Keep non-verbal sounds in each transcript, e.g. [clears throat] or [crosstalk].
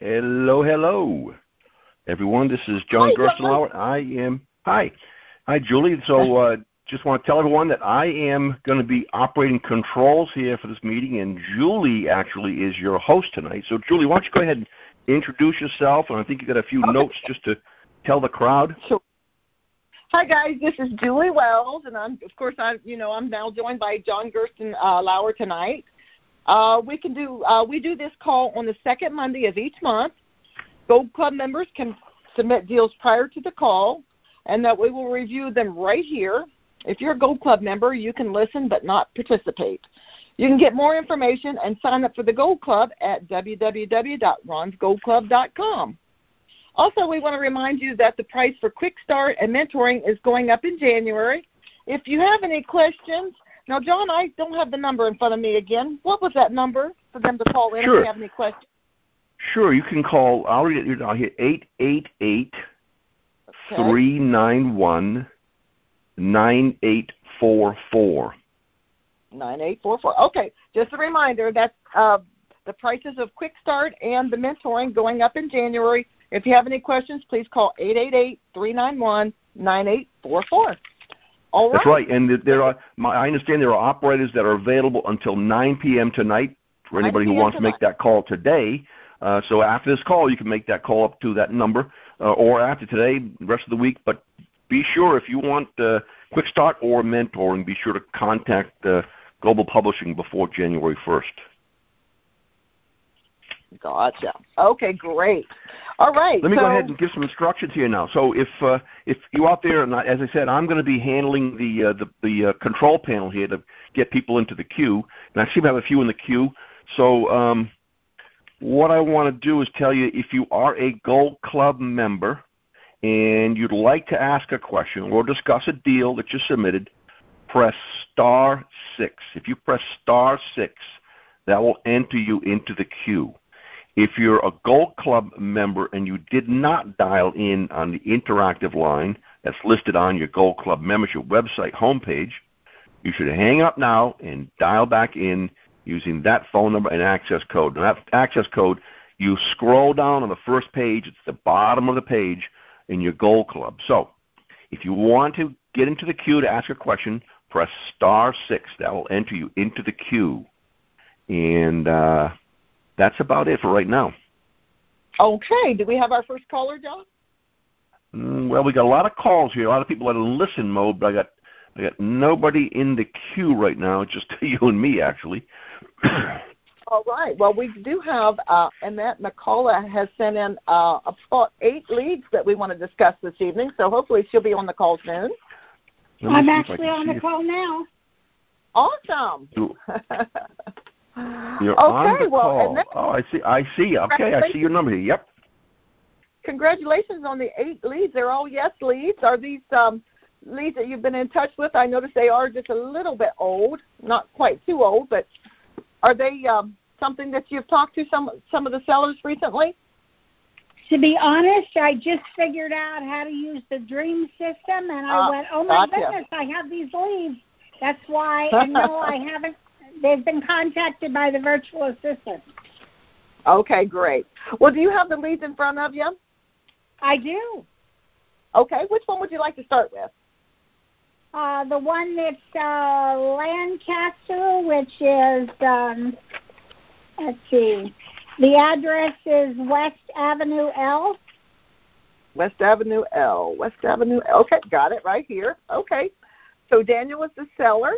Hello, hello, everyone. This is John Gerstenlauer. I am hi, hi, Julie. So, uh, just want to tell everyone that I am going to be operating controls here for this meeting, and Julie actually is your host tonight. So, Julie, why don't you go ahead and introduce yourself? And I think you got a few Okay. notes just to tell the crowd. Sure. Hi guys, this is Julie Wells, and I'm of course I'm you know I'm now joined by John Gersten uh, Lauer tonight. Uh, we can do uh, we do this call on the second Monday of each month. Gold Club members can submit deals prior to the call, and that we will review them right here. If you're a Gold Club member, you can listen but not participate. You can get more information and sign up for the Gold Club at www.ronsgoldclub.com. Also, we want to remind you that the price for Quick Start and mentoring is going up in January. If you have any questions, now, John, I don't have the number in front of me again. What was that number for them to call in if Sure. they have any questions? Sure, you can call. I'll read it. I'll hit eight eight eight three nine one nine eight four four. 9844. Okay, just a reminder that uh, the prices of Quick Start and the mentoring going up in January. If you have any questions, please call 888-391-9844. All right. That's right, and there are. My, I understand there are operators that are available until 9 p.m. tonight for anybody who wants to make that call today. Uh, so after this call, you can make that call up to that number, uh, or after today, the rest of the week. But be sure if you want uh, quick start or mentoring, be sure to contact uh, Global Publishing before January 1st. Gotcha. Okay, great. All right. Let me so, go ahead and give some instructions here now. So if uh, if you out there, and I- as I said, I'm going to be handling the uh, the, the uh, control panel here to get people into the queue, and I seem to have a few in the queue. So um, what I want to do is tell you if you are a Gold Club member and you'd like to ask a question or discuss a deal that you submitted, press star six. If you press star six, that will enter you into the queue. If you're a Gold Club member and you did not dial in on the interactive line that's listed on your Gold Club membership website homepage, you should hang up now and dial back in using that phone number and access code. Now, that access code, you scroll down on the first page, it's the bottom of the page in your Gold Club. So, if you want to get into the queue to ask a question, press star six. That will enter you into the queue. And uh, that's about it for right now. Okay. Do we have our first caller, John? Mm, Well, we got a lot of calls here. A lot of people are in listen mode, but I got I got nobody in the queue right now. Just [laughs] you and me, actually. [coughs] All right. Well, we do have uh, Annette McCullough has sent in uh, about eight leads that we want to discuss this evening. So hopefully she'll be on the call soon. I'm see if I actually on the call now. Awesome. [laughs] you- You're okay. on the well, call. Annette, Oh, I see. I see. Okay, I see your number here. Yep. congratulations on the eight leads. They're all yes leads. Are these um, leads that you've been in touch with? I notice they are just a little bit old, not quite too old, but are they um, something that you've talked to some some of the sellers recently? To be honest, I just figured out how to use the Dream system, and I Ah, went, "Oh my gotcha. goodness, I have these leads." That's why. [laughs] And no, I haven't. They've been contacted by the virtual assistant. Okay, great. Well, do you have the leads in front of you? I do. Okay, which one would you like to start with? Uh, the one that's uh, Lancaster, which is um, let's see, the address is West Avenue L. West Avenue L. West Avenue L. Okay, got it right here. Okay. So Daniel is the seller,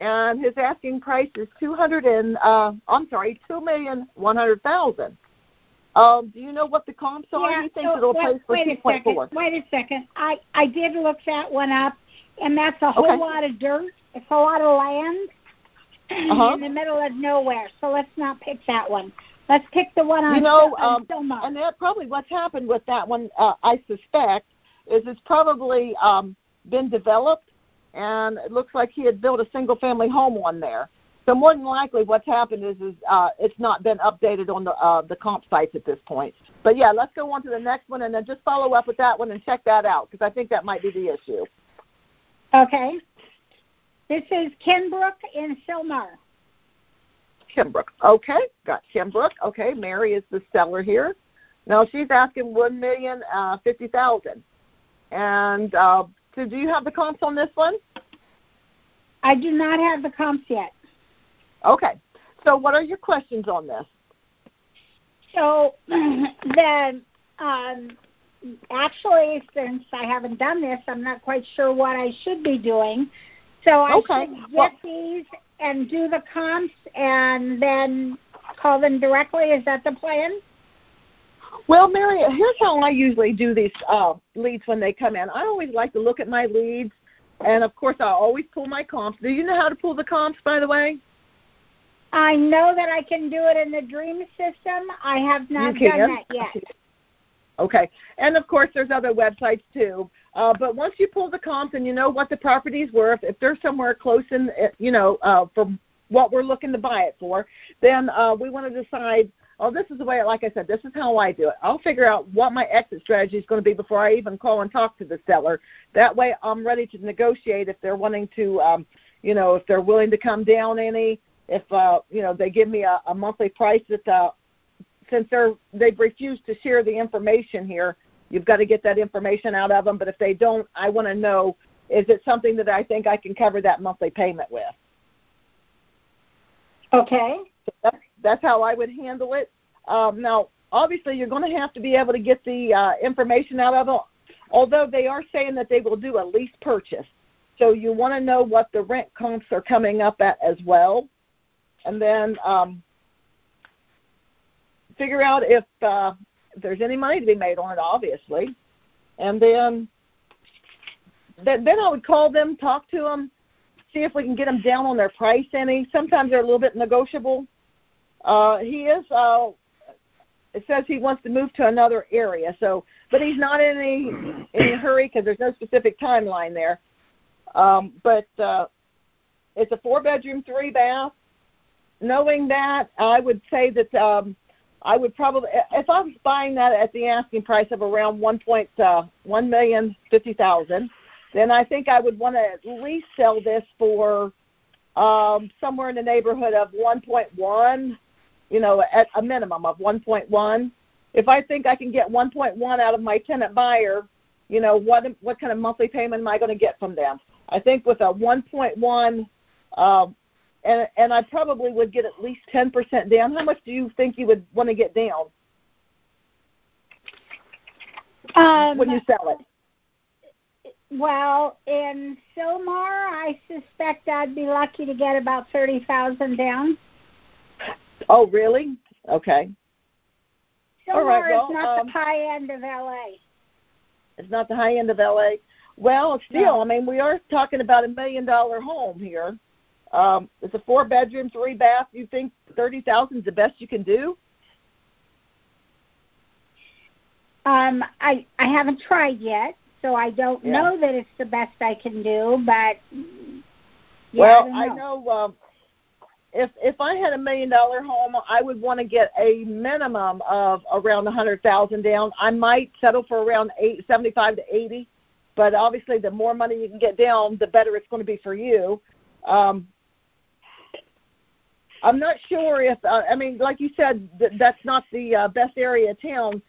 and his asking price is two hundred and uh, I'm sorry, two million one hundred thousand. Um, do you know what the comps are? Yeah, he thinks so it'll wait, place for wait two a point second. Wait a second. I I did look that one up, and that's a whole Okay. lot of dirt. It's a lot of land [clears throat] Uh-huh. in the middle of nowhere. So let's not pick that one. Let's pick the one on You know, on um, And that probably what's happened with that one, uh, I suspect, is it's probably um, been developed, and it looks like he had built a single family home on there. So more than likely, what's happened is is uh, it's not been updated on the uh, the comp sites at this point. But yeah, let's go on to the next one, and then just follow up with that one and check that out because I think that might be the issue. Okay. This is Kenbrook in Sylmar. Kimbrook. Okay, got Kimbrook. Okay, Mary is the seller here. Now she's asking one million uh, fifty thousand. And uh, so, do you have the comps on this one? I do not have the comps yet. Okay. So, what are your questions on this? So, [clears throat] then, um, actually, since I haven't done this, I'm not quite sure what I should be doing. So I okay. should get well, these and do the comps and then call them directly. Is that the plan? Well, Mary, here's how I usually do these uh, leads when they come in. I always like to look at my leads, and of course, I always pull my comps. Do you know how to pull the comps, by the way? I know that I can do it in the Dream system. I have not done that yet. [laughs] Okay, and of course, there's other websites too. Uh, but once you pull the comps and you know what the property's worth, if they're somewhere close in, you know, uh, from what we're looking to buy it for, then uh, we want to decide. Oh, this is the way. Like I said, this is how I do it. I'll figure out what my exit strategy is going to be before I even call and talk to the seller. That way, I'm ready to negotiate if they're wanting to, um, you know, if they're willing to come down any. If uh, you know, they give me a, a monthly price that uh, since they're they've refused to share the information here, you've got to get that information out of them. But if they don't, I want to know is it something that I think I can cover that monthly payment with? Okay. So that's, that's how I would handle it. Um, now, obviously, you're going to have to be able to get the uh, information out of them, although they are saying that they will do a lease purchase. So you want to know what the rent comps are coming up at as well. And then um, figure out if uh, if there's any money to be made on it, obviously, and then then then I would call them, talk to them, see if we can get them down on their price any. Sometimes they're a little bit negotiable. Uh, he is. Uh, it says he wants to move to another area, so but he's not in any any hurry because there's no specific timeline there. Um, but uh, it's a four bedroom, three bath. Knowing that, I would say that um, I would probably, if I was buying that at the asking price of around one point uh, one million fifty thousand, then I think I would want to at least sell this for um, somewhere in the neighborhood of one point one, you know, at a minimum of one point one. If I think I can get one point one out of my tenant buyer, you know, what what kind of monthly payment am I going to get from them? I think with a one point one uh, and and I probably would get at least ten percent down. How much do you think you would want to get down um, when you sell it? Well, in Sylmar, I suspect I'd be lucky to get about thirty thousand down. Oh, really? Okay. So All right, well, is not um, the high end of LA. It's not the high end of LA. Well, still, No. I mean, we are talking about a million dollar home here. Um, it's a four bedroom, three bath. You think thirty thousand is the best you can do? Um, I I haven't tried yet, so I don't Yeah. know that it's the best I can do. But yeah, well, I, don't know um, if if I had a million dollar home, I would want to get a minimum of around a hundred thousand down. I might settle for around eight seventy five to eighty, but obviously, the more money you can get down, the better it's going to be for you. Um, I'm not sure if uh, I mean, like you said, th- that's not the uh, best area of town.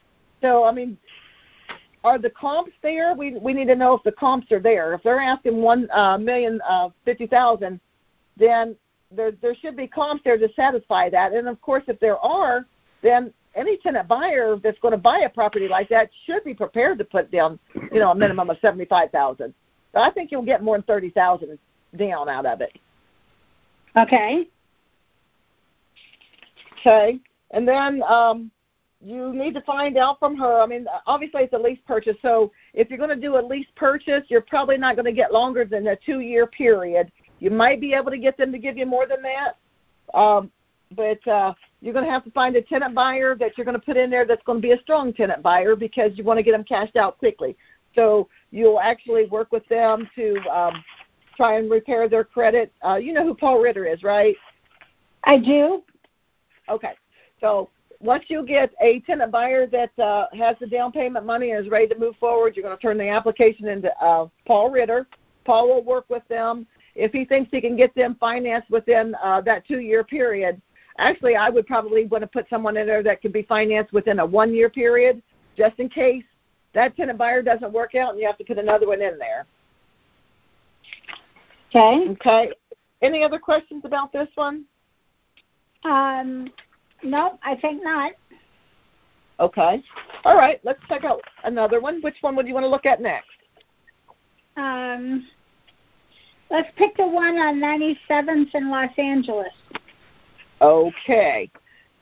So I mean, are the comps there? We we need to know if the comps are there. If they're asking one uh, million uh, fifty thousand, then there there should be comps there to satisfy that. And of course, if there are, then any tenant buyer that's going to buy a property like that should be prepared to put down, you know, a minimum of seventy five thousand. So I think you'll get more than thirty thousand down out of it. Okay. Okay, and then um, you need to find out from her. I mean, obviously it's a lease purchase, so if you're going to do a lease purchase, you're probably not going to get longer than a two-year period. You might be able to get them to give you more than that, um, but uh, you're going to have to find a tenant buyer that you're going to put in there that's going to be a strong tenant buyer because you want to get them cashed out quickly. So you'll actually work with them to um, try and repair their credit. Uh, you know who Paul Ritter is, right? I do. Okay. So once you get a tenant buyer that uh, has the down payment money and is ready to move forward, you're going to turn the application into uh, Paul Ritter. Paul will work with them. If he thinks he can get them financed within uh, that two-year period, actually, I would probably want to put someone in there that could be financed within a one year period, just in case that tenant buyer doesn't work out and you have to put another one in there. Okay. Okay. Any other questions about this one? Um, no, I think not. Okay. All right, let's check out another one. Which one would you want to look at next? Um, let's pick the one on 97th in Los Angeles. Okay.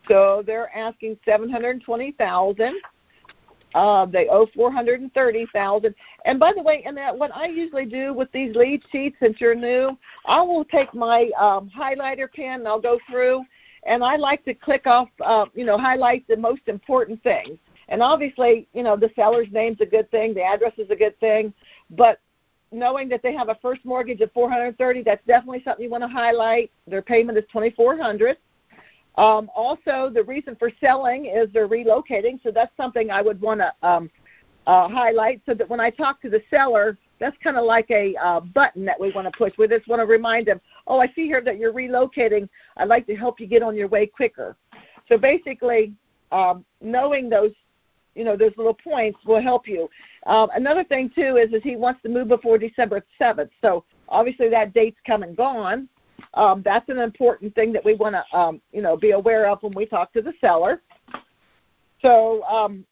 So they're asking 720,000. Uh, they owe 430,000. And by the way, that what I usually do with these lead sheets, since you're new, I will take my um, highlighter pen and I'll go through, and I like to click off, uh, you know, highlight the most important things. And obviously, you know, the seller's name's a good thing, the address is a good thing, but knowing that they have a first mortgage of 430, that's definitely something you want to highlight. Their payment is 2,400. Um, also, the reason for selling is they're relocating, so that's something I would want to um, uh, highlight so that when I talk to the seller, that's kind of like a uh, button that we want to push. We just want to remind them, oh, I see here that you're relocating. I'd like to help you get on your way quicker. So basically, um, knowing those, you know, those little points will help you. Um, another thing too is, is he wants to move before December 7th. So obviously that date's come and gone. Um, that's an important thing that we want to, um, you know, be aware of when we talk to the seller. So um,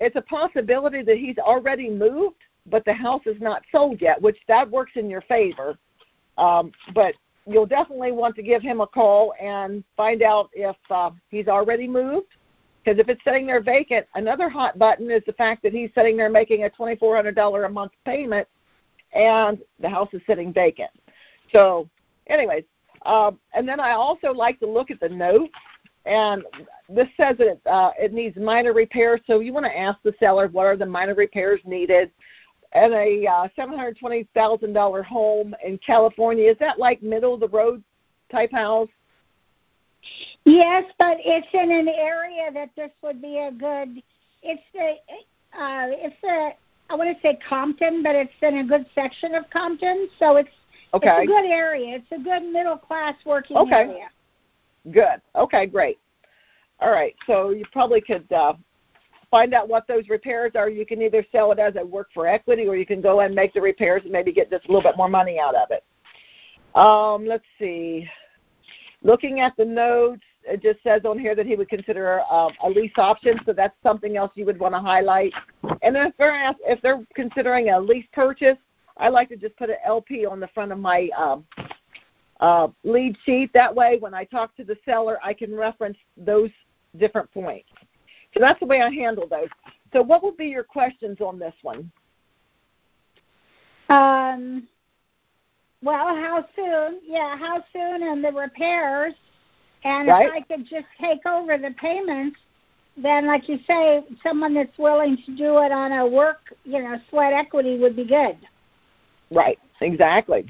it's a possibility that he's already moved, but the house is not sold yet, which that works in your favor. Um, but you'll definitely want to give him a call and find out if uh, he's already moved. Because if it's sitting there vacant, another hot button is the fact that he's sitting there making a $2,400 a month payment, and the house is sitting vacant. So anyways, um, and then I also like to look at the note, and this says that it, uh, it needs minor repairs. So you want to ask the seller what are the minor repairs needed. And a uh, seven hundred twenty thousand dollar home in California is that like middle of the road type house? Yes, but it's in an area that this would be a good. It's the uh, it's a I want to say Compton, but it's in a good section of Compton, so it's Okay. It's a good area. It's a good middle class working okay. area. Good. Okay, great. All right. So you probably could uh, find out what those repairs are. You can either sell it as a work for equity, or you can go and make the repairs and maybe get just a little bit more money out of it. Um, let's see. Looking at the notes, it just says on here that he would consider uh, a lease option, so that's something else you would want to highlight. And then if they're if they're considering a lease purchase, I like to just put an LP on the front of my um, uh, lead sheet. That way, when I talk to the seller, I can reference those different points. So that's the way I handle those. So, what would be your questions on this one? Um, well, how soon? Yeah, how soon and the repairs. And right. if I could just take over the payments, then, like you say, someone that's willing to do it on a work, you know, sweat equity would be good. Right, exactly.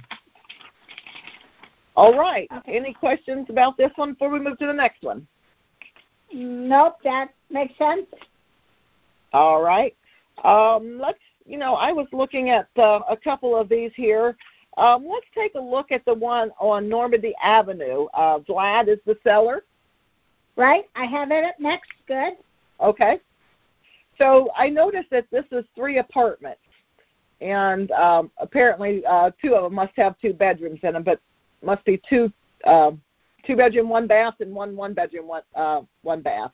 All right. Okay. Any questions about this one before we move to the next one? Nope, that makes sense. All right. Um, let's, you know, I was looking at uh, a couple of these here. Um, let's take a look at the one on Normandy Avenue. Uh, Vlad is the seller. Right. I have it up next. Good. Okay. So I noticed that this is three apartments and um, apparently uh, two of them must have two bedrooms in them, but must be two uh, two bedroom, one bath, and one one bedroom, one uh, one bath.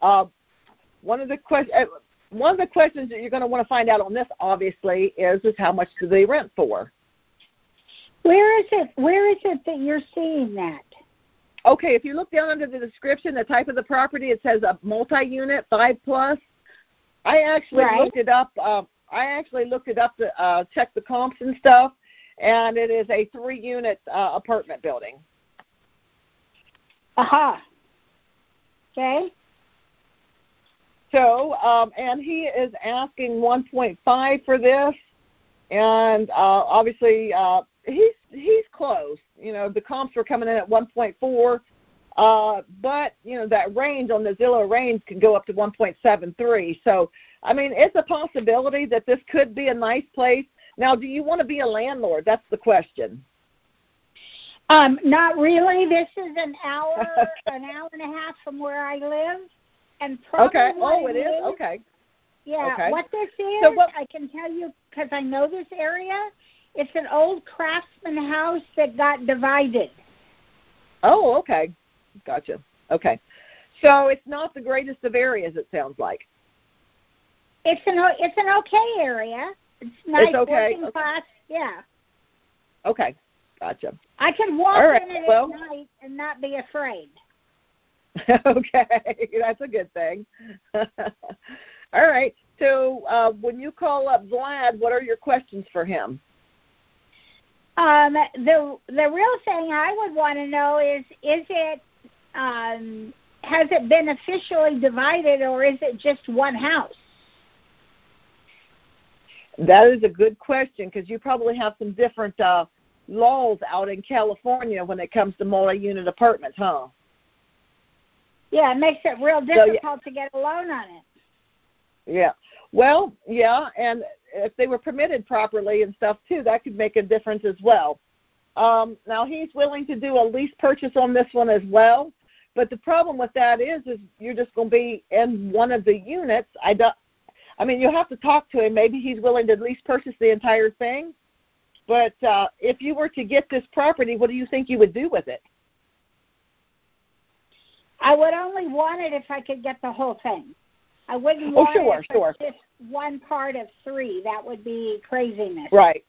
Uh, one of the questions. Uh, one of the questions that you're going to want to find out on this, obviously, is is how much do they rent for? Where is it? Where is it that you're seeing that? Okay, if you look down under the description, the type of the property, it says a multi-unit, five plus. I actually right. looked it up. Uh, I actually looked it up to uh, check the comps and stuff, and it is a three-unit uh, apartment building. Aha. Uh-huh. Okay. So, um, and he is asking 1.5 for this, and uh, obviously uh, he's he's close. You know, the comps were coming in at 1.4, uh, but you know that range on the Zillow range can go up to 1.73. So I mean, it's a possibility that this could be a nice place. Now, do you want to be a landlord? That's the question. Um, not really. This is an hour, [laughs] an hour and a half from where I live, and probably okay. Oh, it is. is- Okay. Yeah, Okay. what this is, So what- I can tell you because I know this area. It's an old craftsman house that got divided. Oh, okay. Gotcha. Okay. So it's not the greatest of areas. It sounds like. It's an o- it's an okay area. It's nice okay, working okay. class. Yeah, Okay. Gotcha. I can walk right, in it well- at night and not be afraid. [laughs] okay, that's a good thing. [laughs] All right. So uh, when you call up Vlad, what are your questions for him? Um, the the real thing I would want to know is is it um, has it been officially divided or is it just one house? That is a good question because you probably have some different uh, laws out in California when it comes to multi-unit apartments, huh? Yeah, it makes it real yeah. difficult to get a loan on it. Yeah. Well, yeah, and if they were permitted properly and stuff too, that could make a difference as well. Um, now he's willing to do a lease purchase on this one as well, but the problem with that is, is you're just going to be in one of the units. I don't. I mean, you'll have to talk to him. Maybe he's willing to at least purchase the entire thing. But uh, if you were to get this property, what do you think you would do with it? I would only want it if I could get the whole thing. I wouldn't Oh, sure, it sure. just one part of three. That would be craziness. Right.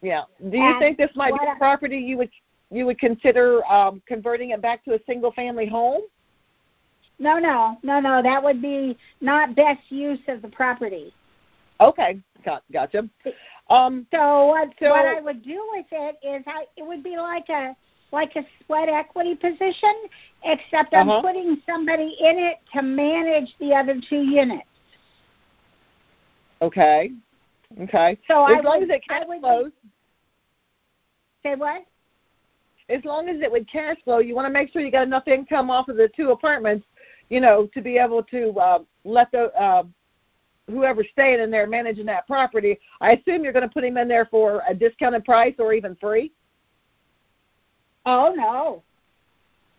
Yeah. Do you And think this might be a property you would you would consider um, converting it back to a single family home? No, no, no, no. That would be not best use of the property. Okay, got gotcha. Um, So what So- what I would do with it is I it would be like a like a sweat equity position, except I'm Uh-huh. putting somebody in it to manage the other two units. okay, okay. So as I long would, as it cash flows, say what? as long as it would cash flow, you want to make sure you got enough income off of the two apartments, you know, to be able to uh, let the uh, whoever's staying in there managing that property. I assume you're going to put him in there for a discounted price or even free. Oh no,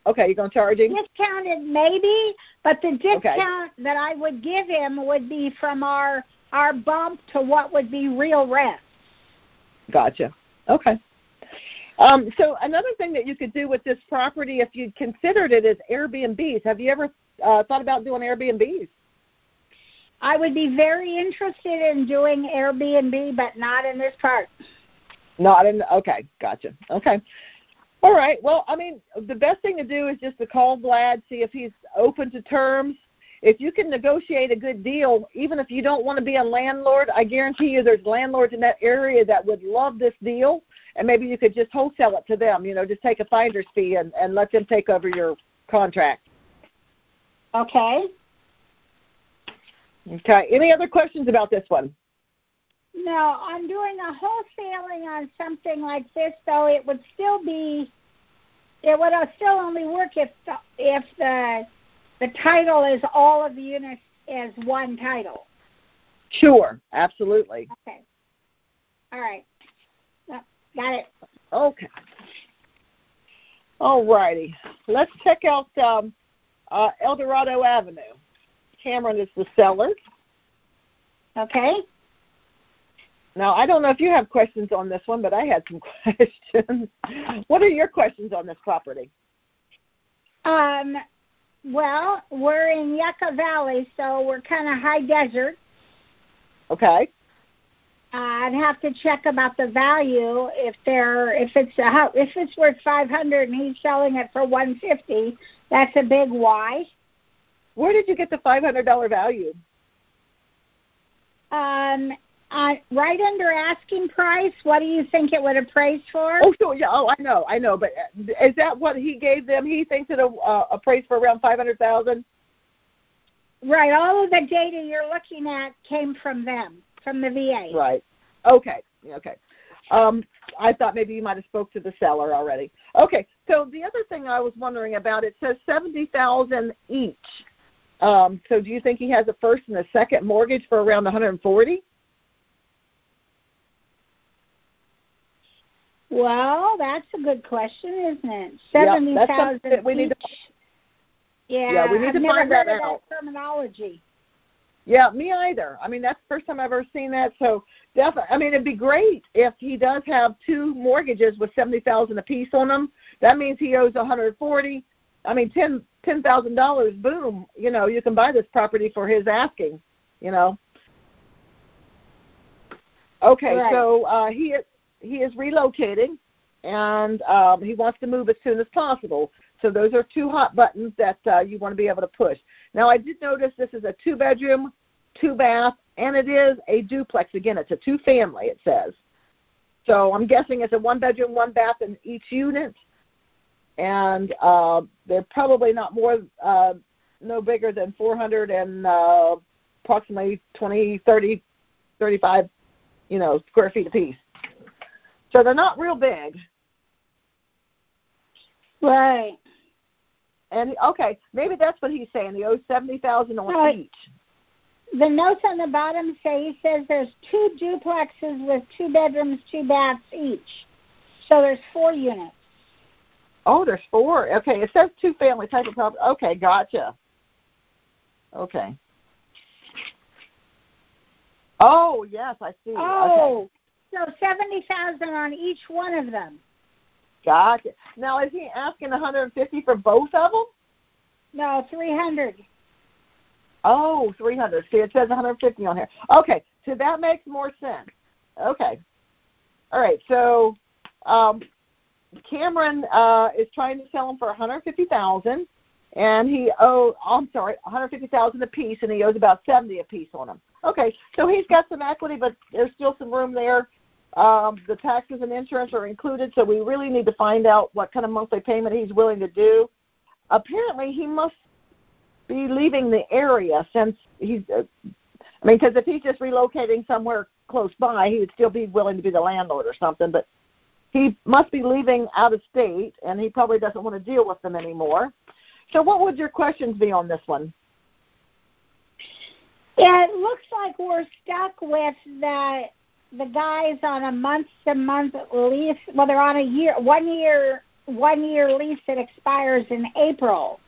Okay, you're going to charge him. discounted maybe, but the discount that I would give him would be from our our bump to what would be real rent. Gotcha. Okay. Um, so another thing that you could do with this property, if you considered it, is Airbnbs. Have you ever uh, thought about doing Airbnbs? I would be very interested in doing Airbnb, but not in this part. Not in. Okay, gotcha. Okay. All right. Well, I mean, the best thing to do is just to call Vlad, see if he's open to terms. If you can negotiate a good deal, even if you don't want to be a landlord, I guarantee you there's landlords in that area that would love this deal, and maybe you could just wholesale it to them. You know, just take a finder's fee and, and let them take over your contract. Okay. Okay. Any other questions about this one? No, I'm doing a wholesaling on something like this, though it would still be, it would still only work if the, if the the title is all of the units as one title. Sure. Absolutely. Okay. All right. Got it. Okay. All righty. Let's check out um, uh, El Dorado Avenue. Cameron is the seller. Okay. Now, I don't know if you have questions on this one, but I had some [laughs] questions. what are your questions on this property? Um, well, we're in Yucca Valley, so we're kind of high desert. Okay. Uh, I'd have to check about the value if they're if it's a if it's worth five hundred and he's selling it for one fifty. That's a big why. Where did you get the $500 value? Um, uh, right under asking price, what do you think it would have appraise for? Oh, sure. Yeah. Oh, I know. I know. But uh, is that what he gave them? He thinks it uh, appraised for around 500000 Right. All of the data you're looking at came from them, from the VA. Right. Okay. Okay. Um, I thought maybe you might have spoke to the seller already. Okay. So the other thing I was wondering about it says seventy thousand each. Um, so do you think he has a first and a second mortgage for around one hundred and forty? Well, that's a good question, isn't it? Seventy Yep, thousand we need to- Yeah, Yeah, we need I've to find that out. that terminology. Yeah, me either. I mean, that's the first time I've ever seen that. So definitely, I mean, it'd be great if he does have two mortgages with seventy thousand apiece on them. That means he owes one hundred forty. I mean, ten ten thousand dollars. Boom. You know, you can buy this property for his asking. You know. Okay, Right. so uh, he he is relocating, and um, he wants to move as soon as possible. So those are two hot buttons that uh, you want to be able to push. Now, I did notice this is a two bedroom, two bath, and it is a duplex. Again, it's a two family. It says. So I'm guessing it's a one bedroom, one bath in each unit, and uh, they're probably not more, uh, no bigger than 400 and uh, approximately 20, 30, 35, you know, square feet apiece. So they're not real big. Right. And okay, maybe that's what he's saying. He owes seventy thousand on Right. each. The notes on the bottom say he says there's two duplexes with two bedrooms, two baths each. So there's four units. Oh, there's four. Okay, it says two family type of property. Okay, gotcha. Okay. Oh yes, I see. Okay. Oh. So seventy thousand on each one of them. Gotcha. Now is he asking 150 for both of them? No, three hundred. Oh, 300. See, it says 150 on here. Okay, so that makes more sense. Okay. All right. So, um, Cameron uh, is trying to sell them for 150,000, and he oh, I'm sorry, 150,000 a piece, and he owes about 70 a piece on them. Okay, so he's got some equity, but there's still some room there. Um, the taxes and insurance are included, so we really need to find out what kind of monthly payment he's willing to do. Apparently, he must be leaving the area since he's. Uh, I mean, because if he's just relocating somewhere close by, he would still be willing to be the landlord or something. But he must be leaving out of state, and he probably doesn't want to deal with them anymore. So, what would your questions be on this one? Yeah, it looks like we're stuck with the the guys on a month to month lease. Well, they're on a year, one year, one year lease that expires in April.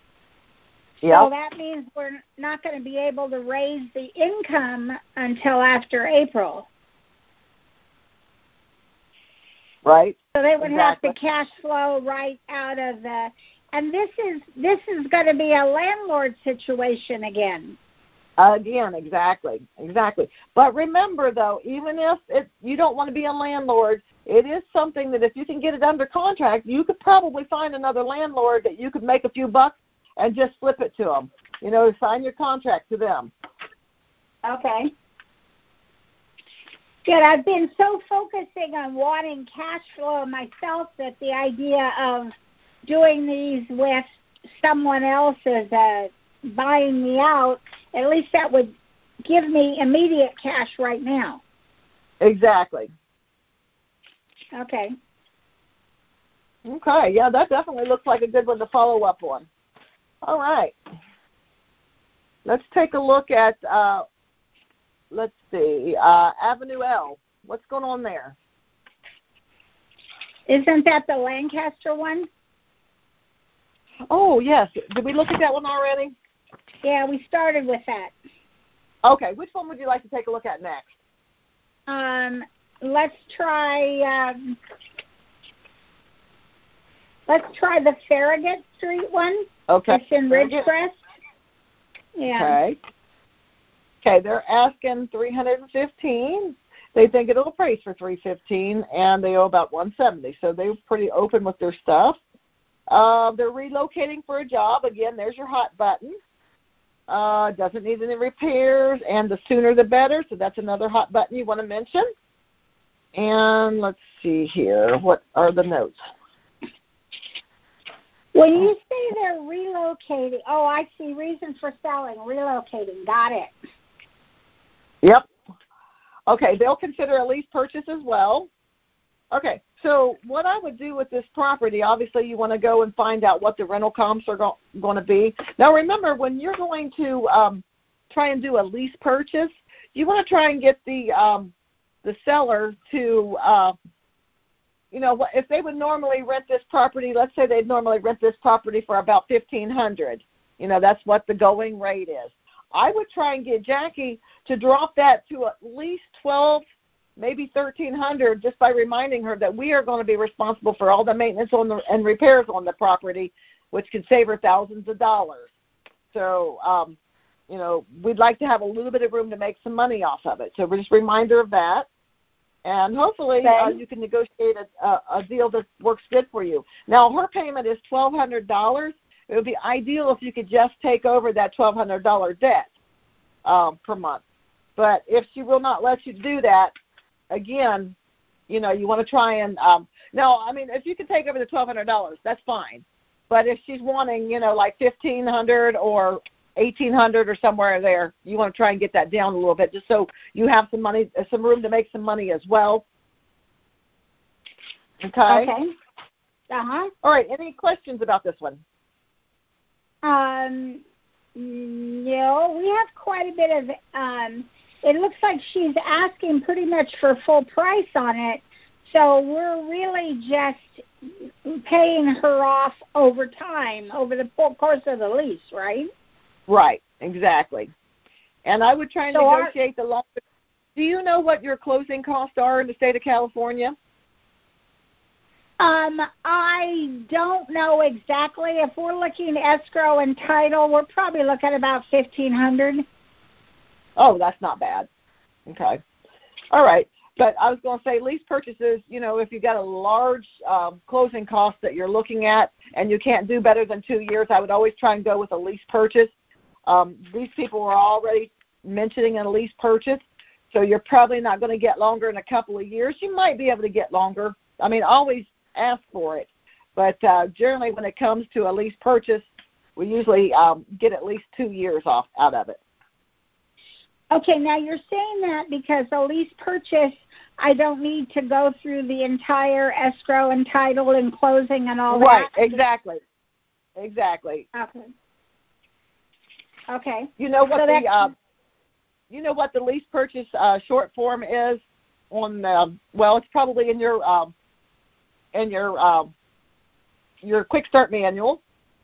So that means we're not going to be able to raise the income until after April. Right. So they would Exactly. have to cash flow right out of the. And this is this is going to be a landlord situation again. Again, exactly, exactly. But remember, though, even if it, you don't want to be a landlord, it is something that if you can get it under contract, you could probably find another landlord that you could make a few bucks and just flip it to them. You know, sign your contract to them. Okay. Good. I've been so focusing on wanting cash flow myself that the idea of doing these with someone else as a buying me out, at least that would give me immediate cash right now. Exactly. Okay. Okay. Yeah, that definitely looks like a good one to follow up on. All right. Let's take a look at. Uh, let's see, uh, Avenue L. What's going on there? Isn't that the Lancaster one? Oh yes. Did we look at that one already? Yeah, we started with that. Okay. Which one would you like to take a look at next? Um, let's try. Um, let's try the Farragut Street one. Okay. It's in Ridgecrest. Yeah. Okay. Okay, they're asking three hundred and fifteen. They think it'll appraise for three fifteen, and they owe about one seventy. So they're pretty open with their stuff. Uh, they're relocating for a job. Again, there's your hot button. Uh, doesn't need any repairs, and the sooner the better. So that's another hot button you want to mention. And let's see here. What are the notes? When you say they're relocating, oh, I see. Reason for selling, relocating. Got it. Yep. Okay, they'll consider a lease purchase as well. Okay, so what I would do with this property, obviously, you want to go and find out what the rental comps are go- going to be. Now, remember, when you're going to um, try and do a lease purchase, you want to try and get the um, the seller to uh, you know, if they would normally rent this property, let's say they'd normally rent this property for about fifteen hundred. You know, that's what the going rate is. I would try and get Jackie to drop that to at least twelve, maybe thirteen hundred, just by reminding her that we are going to be responsible for all the maintenance on the and repairs on the property, which could save her thousands of dollars. So, um, you know, we'd like to have a little bit of room to make some money off of it. So, just a reminder of that and hopefully uh, you can negotiate a, a, a deal that works good for you. Now her payment is twelve hundred dollars. It would be ideal if you could just take over that twelve hundred dollar debt um, per month. But if she will not let you do that, again, you know you want to try and um, no, I mean if you can take over the twelve hundred dollars, that's fine. But if she's wanting, you know, like fifteen hundred or eighteen hundred or somewhere there. You want to try and get that down a little bit, just so you have some money, uh, some room to make some money as well. Okay. Okay. Uh huh. All right. Any questions about this one? Um, no, we have quite a bit of. Um, it looks like she's asking pretty much for full price on it, so we're really just paying her off over time, over the full course of the lease, right? Right, exactly. And I would try and so negotiate our, the longer. Do you know what your closing costs are in the state of California? Um, I don't know exactly. If we're looking escrow and title, we're probably looking at about fifteen hundred. Oh, that's not bad. Okay. All right. But I was going to say lease purchases, you know, if you've got a large um, closing cost that you're looking at and you can't do better than two years, I would always try and go with a lease purchase um, these people were already mentioning a lease purchase, so you're probably not going to get longer in a couple of years. You might be able to get longer. I mean, always ask for it, but uh, generally, when it comes to a lease purchase, we usually um, get at least two years off out of it. Okay, now you're saying that because a lease purchase, I don't need to go through the entire escrow and title and closing and all right, that. Right, exactly, exactly. Okay. Okay. You know what so the uh, you know what the lease purchase uh, short form is on the well, it's probably in your um, in your um, your quick start manual,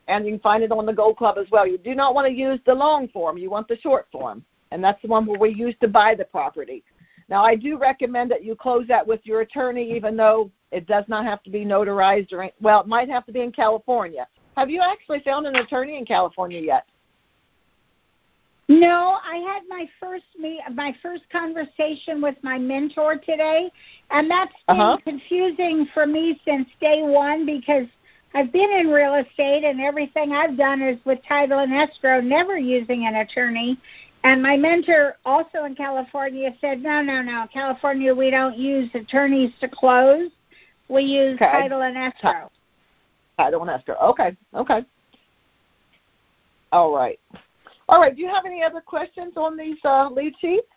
and you can find it on the Gold Club as well. You do not want to use the long form; you want the short form, and that's the one where we used to buy the property. Now, I do recommend that you close that with your attorney, even though it does not have to be notarized or well, it might have to be in California. Have you actually found an attorney in California yet? No, I had my first me my first conversation with my mentor today, and that's been uh-huh. confusing for me since day one because I've been in real estate and everything I've done is with title and escrow, never using an attorney. And my mentor, also in California, said, "No, no, no, California, we don't use attorneys to close. We use okay. title and escrow." Title and escrow. Okay, okay. All right. All right. Do you have any other questions on these uh, lead sheets?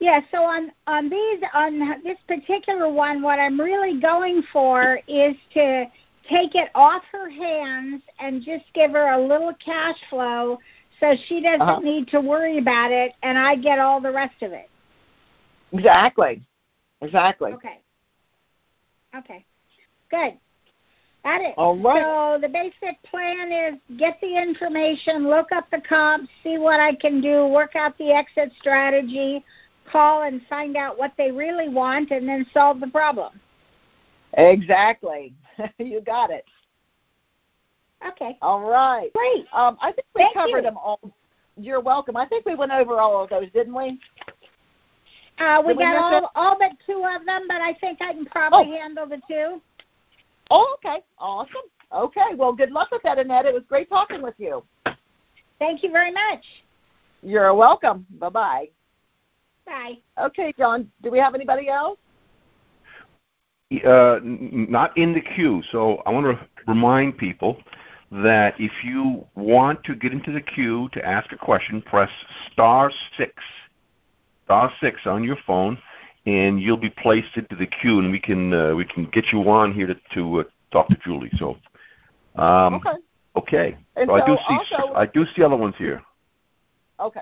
Yeah. So on on these on this particular one, what I'm really going for is to take it off her hands and just give her a little cash flow so she doesn't uh-huh. need to worry about it and I get all the rest of it. Exactly. Exactly. Okay. Okay. Good. Got it. All right. So the basic plan is get the information, look up the comps, see what I can do, work out the exit strategy, call and find out what they really want, and then solve the problem. Exactly. [laughs] you got it. Okay. All right. Great. Um, I think we Thank covered you. them all. You're welcome. I think we went over all of those, didn't we? Uh, we Did got we all, all but two of them, but I think I can probably oh. handle the two. Oh, okay. Awesome. Okay. Well, good luck with that, Annette. It was great talking with you. Thank you very much. You're welcome. Bye-bye. Bye. Okay, John. Do we have anybody else? Uh, not in the queue. So I want to remind people that if you want to get into the queue to ask a question, press star six, star six on your phone, and you'll be placed into the queue, and we can uh, we can get you on here to, to uh, talk to Julie. So, um, okay. Okay. And so, so I do see also, I do see other ones here. Okay.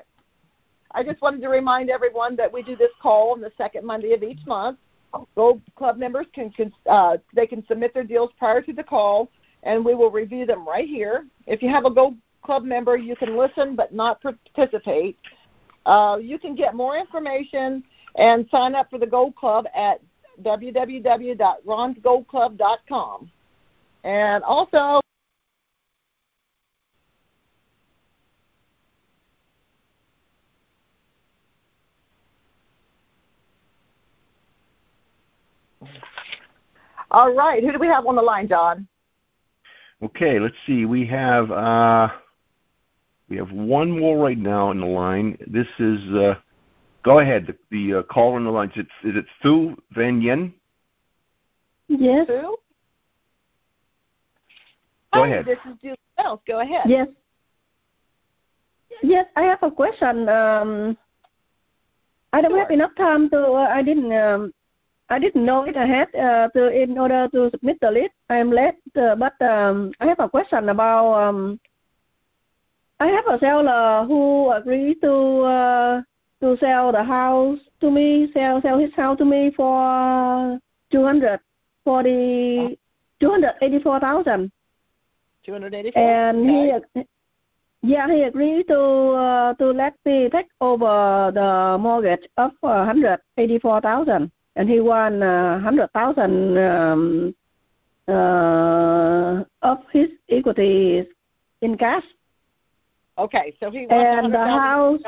I just wanted to remind everyone that we do this call on the second Monday of each month. Gold Club members can, can uh, they can submit their deals prior to the call, and we will review them right here. If you have a Gold Club member, you can listen but not participate. Uh, you can get more information and sign up for the Gold Club at www.ronsgoldclub.com. And also, All right. Who do we have on the line, John? Okay, let's see. We have uh, we have one more right now in the line. This is uh, go ahead. The, the uh, caller on the line is it, is it Thu Van Yen? Yes. Thu? Go Hi, ahead. This is Julie Wells. Go ahead. Yes. Yes, I have a question. Um, I don't have enough time to. Uh, I didn't. Um, I didn't know it ahead uh, to in order to submit the list. I am late, uh, but um, I have a question about. Um, I have a seller who agreed to uh, to sell the house to me, sell sell his house to me for two hundred forty, two hundred eighty four thousand. 284. and okay. he yeah he agreed to uh, to let me take over the mortgage of uh, hundred eighty four thousand and he won uh, hundred thousand um, uh, of his equity in cash. Okay, so he wants and the 100,000 house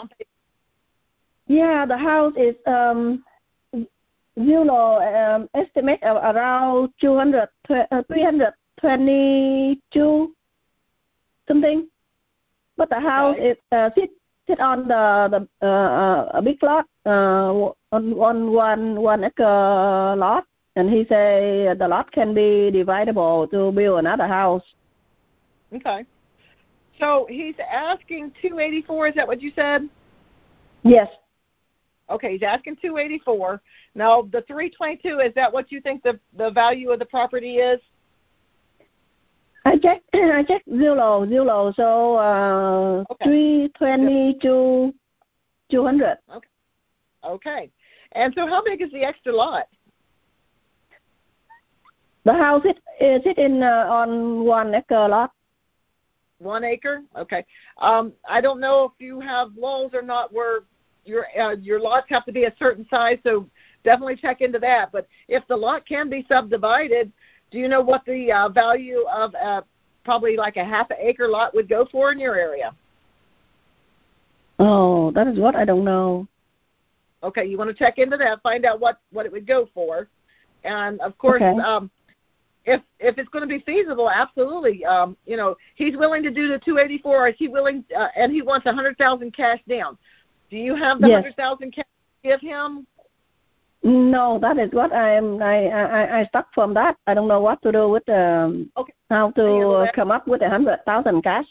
yeah the house is um you know um, estimate of around two hundred uh, three hundred twenty two something. But the house Okay. is uh, sit sit on the the uh, uh, a big lot uh, on on one one acre lot and he say the lot can be dividable to build another house Okay. So he's asking 284. Is that what you said? yes Okay, he's asking 284. Now the 322. Is that what you think the the value of the property is? I check [clears throat] I check zero zero so uh Okay. three twenty two two hundred Okay. And so how big is the extra lot? the house it is it in uh, on one acre lot One acre. Okay. Um, I don't know if you have laws or not where your uh, your lots have to be a certain size. So definitely check into that. But if the lot can be subdivided, do you know what the uh, value of uh, probably like a half acre lot would go for in your area? oh that is what I don't know Okay, you want to check into that, find out what what it would go for, and of course, Okay. um, if if it's going to be feasible, absolutely. Um, you know, he's willing to do the 284. Or is he willing? Uh, and he wants a hundred thousand cash down. Do you have the Yes. hundred thousand cash to give him? no that is what I am I I I stuck from that I don't know what to do with um Okay. how to uh, come up with a hundred thousand cash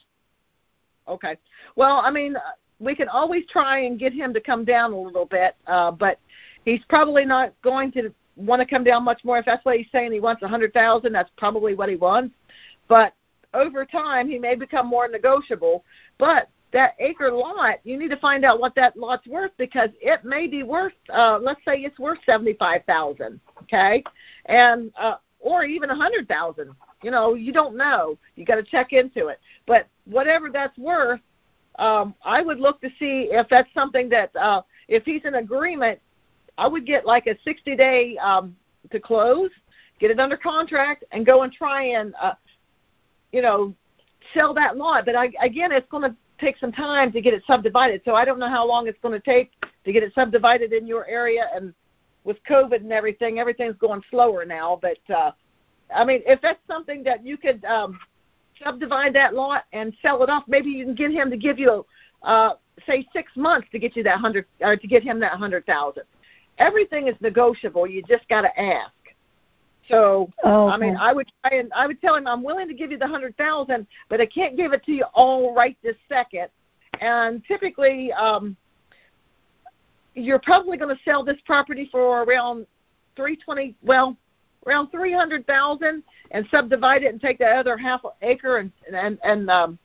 Okay. Well, I mean, uh, we can always try and get him to come down a little bit, uh, but he's probably not going to want to come down much more. If that's what he's saying, he wants a hundred thousand. That's probably what he wants. But over time, he may become more negotiable. But that acre lot, you need to find out what that lot's worth because it may be worth. Uh, let's say it's worth seventy-five thousand. Okay, and uh, or even a hundred thousand. You know, you don't know. You got to check into it. But whatever that's worth, um, I would look to see if that's something that uh, if he's in agreement, I would get like a 60 day um, to close, get it under contract, and go and try and uh, you know sell that lot. But I, again, it's going to take some time to get it subdivided. So I don't know how long it's going to take to get it subdivided in your area. And with COVID and everything, everything's going slower now. But uh, I mean, if that's something that you could um, subdivide that lot and sell it off, maybe you can get him to give you, uh, say, six months to get you that hundred, or to get him that hundred thousand. Everything is negotiable. You just got to ask. So oh I mean, I would try and I would tell him I'm willing to give you the hundred thousand, but I can't give it to you all right this second. And typically, um, you're probably going to sell this property for around three twenty. Well, around three hundred thousand, and subdivide it and take that other half acre and and and um,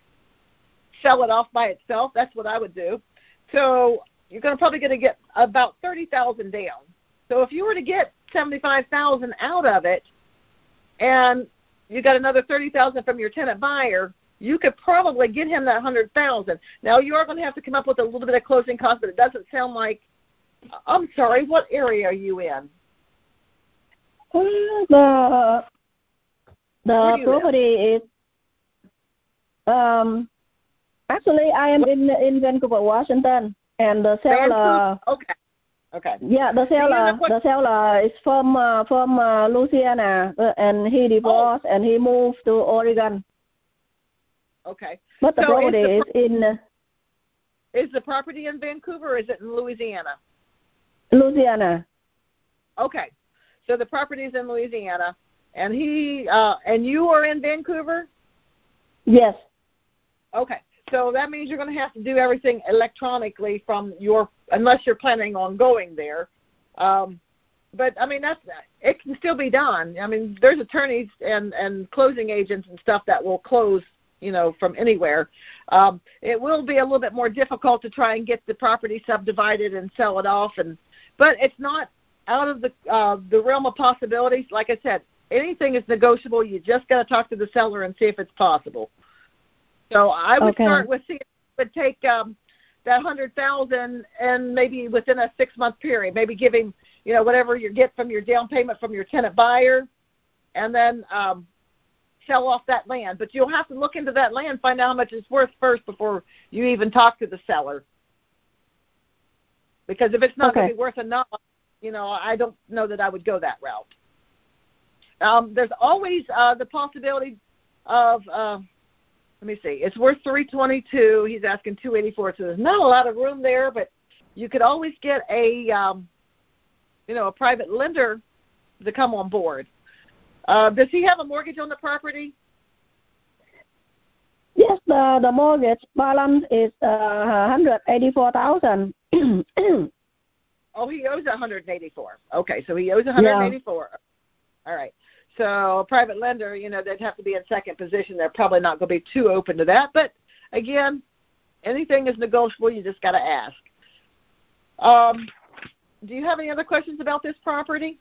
sell it off by itself. That's what I would do. So you're going to probably going to get about thirty thousand down. So if you were to get seventy five thousand out of it, and you got another thirty thousand from your tenant buyer, you could probably get him that hundred thousand. Now you are going to have to come up with a little bit of closing costs, but it doesn't sound like. I'm sorry. What area are you in? The the property is um actually I am in in Vancouver, Washington, and the seller. Vancouver? Okay. Okay. Yeah, the seller the seller is from uh, from uh, Louisiana, uh, and he divorced oh. and he moved to Oregon. Okay. But the so property is, the is in. Uh, is the property in Vancouver or is it in Louisiana? Louisiana. Okay. So the property is in Louisiana, and he uh, and you are in Vancouver. Yes. Okay. So that means you're going to have to do everything electronically from your, unless you're planning on going there. Um, but I mean, that's it can still be done. I mean, there's attorneys and and closing agents and stuff that will close, you know, from anywhere. Um, it will be a little bit more difficult to try and get the property subdivided and sell it off, and but it's not out of the uh, the realm of possibilities. Like I said, anything is negotiable. You just got to talk to the seller and see if it's possible. So I would okay. start with see if it would take um, that hundred thousand and maybe within a six month period, maybe giving you know whatever you get from your down payment from your tenant buyer, and then um, sell off that land. But you'll have to look into that land, find out how much it's worth first before you even talk to the seller. Because if it's not okay. going to be worth enough, you know, I don't know that I would go that route. Um, there's always uh, the possibility of uh, let me see, it's worth 322. He's asking 284, so there's not a lot of room there, but you could always get a um, you know a private lender to come on board. Uh, does he have a mortgage on the property? Yes, the the mortgage balance is uh, 184,000. [clears throat] oh, he owes 184. Okay, so he owes 184. Yeah. All right. So a private lender, you know, they'd have to be in second position. They're probably not going to be too open to that. But again, anything is negotiable. You just got to ask. Um, do you have any other questions about this property?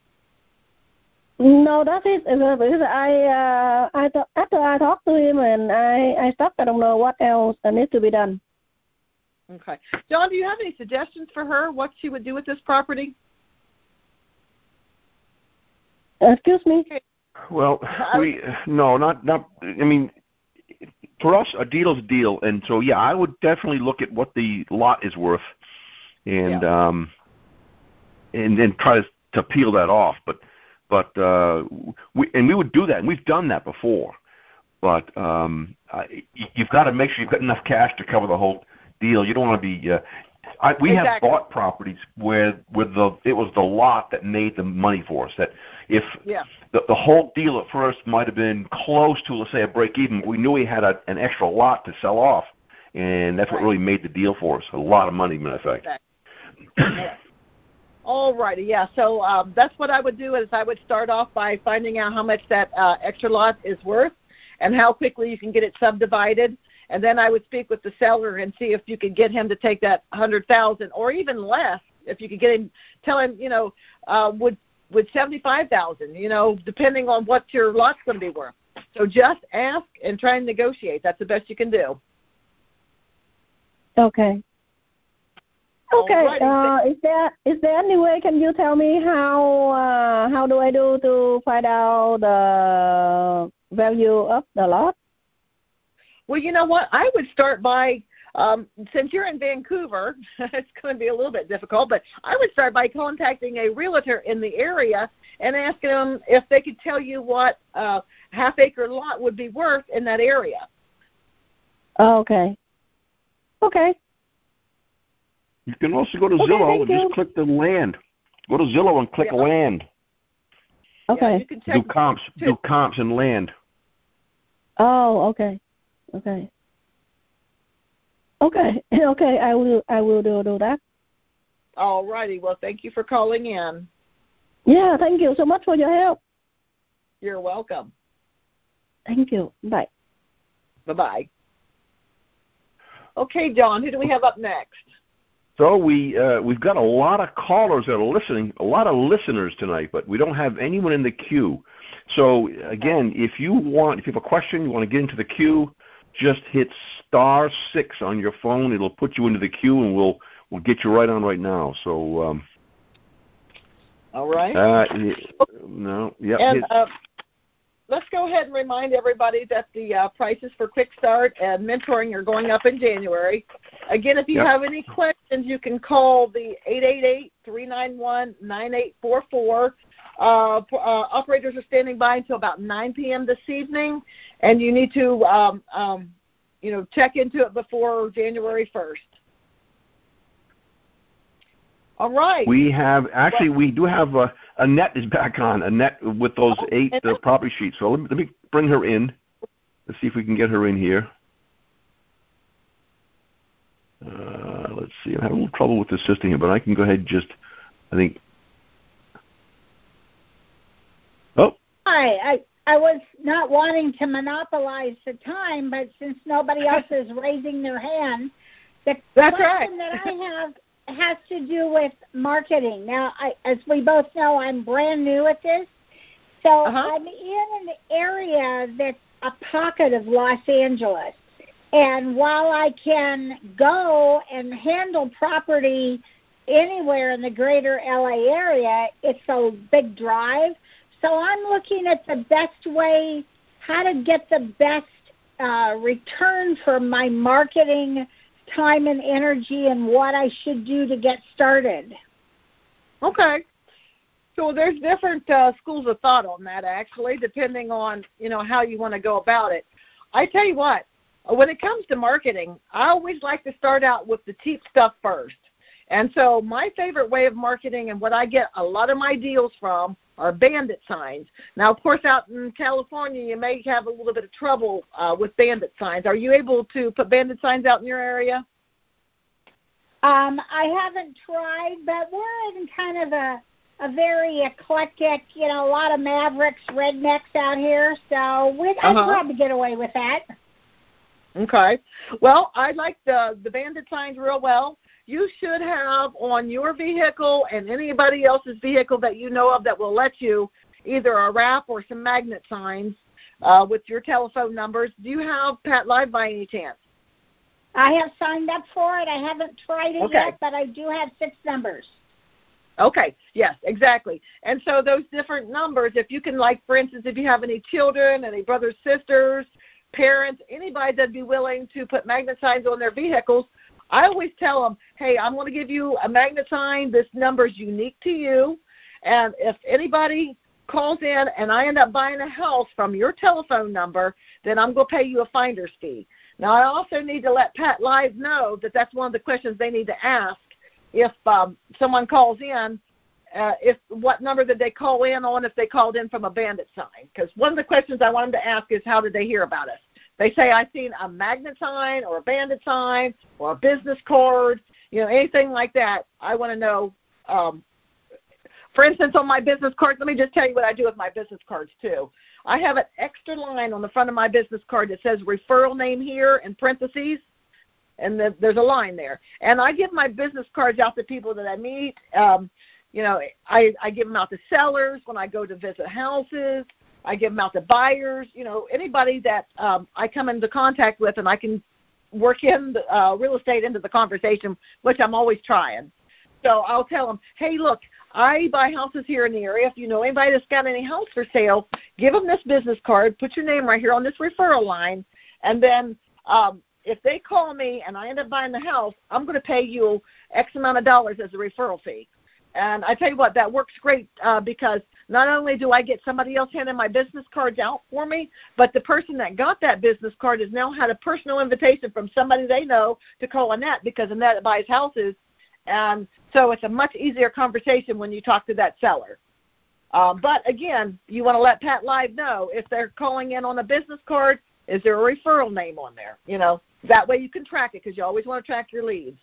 No, that is because I uh, I th- after I talked to him and I I stopped. I don't know what else needs to be done. Okay, John, do you have any suggestions for her what she would do with this property? Excuse me. Well, we no, not not. I mean, for us, a deal is a deal, and so yeah, I would definitely look at what the lot is worth, and yeah. um, and then try to to peel that off. But but uh, we and we would do that, and we've done that before. But um, I, you've got to make sure you've got enough cash to cover the whole deal. You don't want to be uh, I, we exactly. have bought properties where with the it was the lot that made the money for us. That if yeah. the the whole deal at first might have been close to let's say a break even, we knew we had a, an extra lot to sell off, and that's right. what really made the deal for us. A lot of money, matter of fact. Exactly. All righty, yeah. So um, that's what I would do is I would start off by finding out how much that uh, extra lot is worth and how quickly you can get it subdivided and then I would speak with the seller and see if you could get him to take that hundred thousand or even less. If you could get him, tell him, you know, uh, would would seventy five thousand, you know, depending on what your lot's going to be worth. So just ask and try and negotiate. That's the best you can do. Okay. Okay. Uh, is there is there any way? Can you tell me how uh, how do I do to find out the value of the lot? Well, you know what? I would start by um, since you're in Vancouver, [laughs] it's going to be a little bit difficult, but I would start by contacting a realtor in the area and asking them if they could tell you what uh, half acre lot would be worth in that area. Oh, okay. Okay. You can also go to okay, Zillow and you. just click the land. Go to Zillow and click yeah. land. Okay. Yeah, you can check do comps. Do comps and land. Oh, okay. Okay. Okay. [laughs] Okay. I will. I will do do that. All righty. Well, thank you for calling in. Yeah. Thank you so much for your help. You're welcome. Thank you. Bye. Bye bye. Okay, John. Who do we have up next? So we uh, we've got a lot of callers that are listening, a lot of listeners tonight, but we don't have anyone in the queue. So again, if you want, if you have a question, you want to get into the queue, just hit star six on your phone. It'll put you into the queue, and we'll we'll get you right on right now. So. Um, All right. Uh, no. Yep. And uh, let's go ahead and remind everybody that the uh, prices for Quick Start and mentoring are going up in January. Again, if you Yep. have any questions, you can call the 888-391-9844. Uh, p- uh, operators are standing by until about 9 p.m. this evening, and you need to, um, um, you know, check into it before January 1st. All right. We have actually we do have uh, Annette is back on Annette with those Oh, eight uh, property sheets. So let me, let me bring her in. Let's see if we can get her in here. Uh, let's see. I'm having a little trouble with the system here, but I can go ahead and just. I think. Oh, Hi, I I was not wanting to monopolize the time, but since nobody else is raising their hand, the That's question right. that I have has to do with marketing. Now, I, as we both know, I'm brand new at this, so Uh-huh. I'm in an area that's a pocket of Los Angeles. And while I can go and handle property anywhere in the greater LA area, it's a big drive. So I'm looking at the best way, how to get the best uh, return for my marketing time and energy and what I should do to get started. Okay. So there's different uh, schools of thought on that, actually, depending on you know how you want to go about it. I tell you what, when it comes to marketing, I always like to start out with the cheap stuff first. And so my favorite way of marketing and what I get a lot of my deals from are bandit signs. Now, of course, out in California, you may have a little bit of trouble uh, with bandit signs. Are you able to put bandit signs out in your area? Um, I haven't tried, but we're in kind of a a very eclectic, you know, a lot of mavericks, rednecks out here. So we'd, I'd Uh-huh. probably get away with that. Okay. Well, I like the the bandit signs real well. You should have on your vehicle and anybody else's vehicle that you know of that will let you either a wrap or some magnet signs uh, with your telephone numbers. Do you have PATLive by any chance? I have signed up for it. I haven't tried it Okay. yet, but I do have six numbers. Okay, yes, exactly. And so those different numbers, if you can, like, for instance, if you have any children, any brothers, sisters, parents, anybody that'd be willing to put magnet signs on their vehicles, I always tell them, hey, I'm going to give you a magnet sign. This number is unique to you. And if anybody calls in and I end up buying a house from your telephone number, then I'm going to pay you a finder's fee. Now, I also need to let PATLive know that that's one of the questions they need to ask if um, someone calls in, uh, if what number did they call in on if they called in from a bandit sign? Because one of the questions I want them to ask is how did they hear about us? They say I've seen a magnet sign or a bandit sign or a business card, you know, anything like that. I want to know. Um, for instance, on my business cards, let me just tell you what I do with my business cards too. I have an extra line on the front of my business card that says referral name here in parentheses and the, there's a line there. And I give my business cards out to people that I meet. Um, you know, I, I give them out to sellers when I go to visit houses. I give them out to buyers. You know, anybody that um, I come into contact with, and I can work in the, uh, real estate into the conversation, which I'm always trying. So I'll tell them, hey, look, I buy houses here in the area. If you know anybody that's got any house for sale, give them this business card. Put your name right here on this referral line, and then um, if they call me and I end up buying the house, I'm going to pay you X amount of dollars as a referral fee. And I tell you what, that works great uh, because not only do I get somebody else handing my business cards out for me, but the person that got that business card has now had a personal invitation from somebody they know to call Annette because Annette buys houses. And so it's a much easier conversation when you talk to that seller. Um, but again, you want to let PATLive know if they're calling in on a business card, is there a referral name on there? You know, that way you can track it because you always want to track your leads.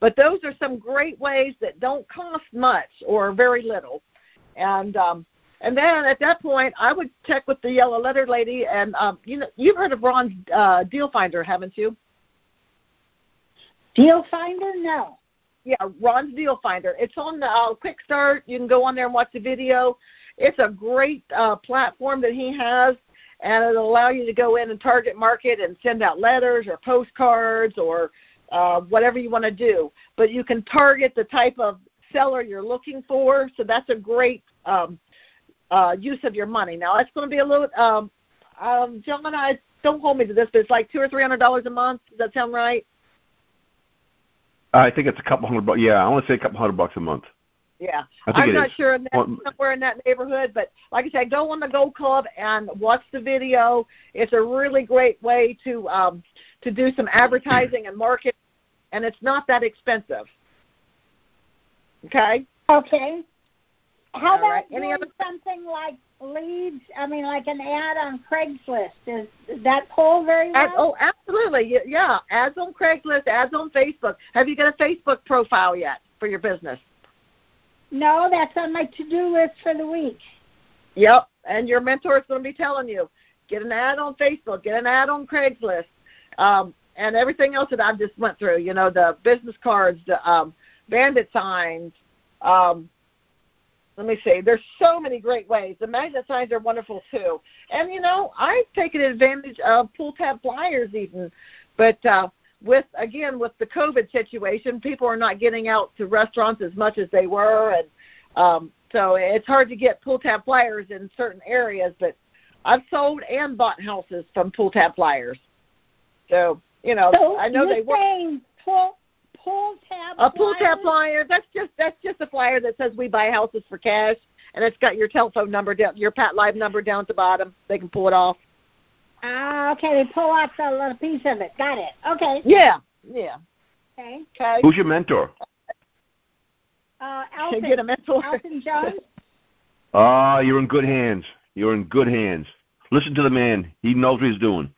But those are some great ways that don't cost much or very little. And um, and then at that point, I would check with the yellow letter lady. And um, you know, you've heard of Ron's uh, Deal Finder, haven't you? Deal Finder? No. yeah, Ron's Deal Finder. It's on the uh, Quick Start. You can go on there and watch the video. It's a great uh, platform that he has, and it'll allow you to go in and target market and send out letters or postcards or uh, whatever you want to do. But you can target the type of seller you're looking for. So that's a great um, uh, use of your money. Now it's going to be a little. Um, um, John, I don't hold me to this, but it's like two or three hundred dollars a month. Does that sound right? I think it's a couple hundred bucks. Yeah, I want to say a couple hundred bucks a month. Yeah, I think I'm it not is. sure in that, Well- somewhere in that neighborhood, but like I said, go on the Gold Club and watch the video. It's a really great way to um, to do some advertising and market, and it's not that expensive. Okay. Okay. How All about right. Any doing other- something like leads? I mean, like an ad on Craigslist. Is, does that pull very well? Ad, oh, absolutely. Yeah, ads on Craigslist, ads on Facebook. Have you got a Facebook profile yet for your business? No, that's on my to-do list for the week. Yep. And your mentor is going to be telling you get an ad on Facebook, get an ad on Craigslist, um, and everything else that I've just went through. You know, the business cards, the um, bandit signs. Um, let me see. There's so many great ways. The magnet signs are wonderful too. And you know, I've taken advantage of pull tab flyers even, but uh, with again with the COVID situation, people are not getting out to restaurants as much as they were, and um, so it's hard to get pull tab flyers in certain areas. But I've sold and bought houses from pull tab flyers. So you know, So I know you're they work. pull pull tab. A pull tab flyer. That's just that's just a flyer that says we buy houses for cash, and it's got your telephone number down, your PATLive number down at the bottom. They can pull it off. Ah, okay. They pull off a little piece of it. Got it. Okay. Yeah, yeah. Okay. Okay. Who's your mentor? Uh, Can get a mentor. Alton Jones. [laughs] Ah, you're in good hands. You're in good hands. Listen to the man. He knows what he's doing.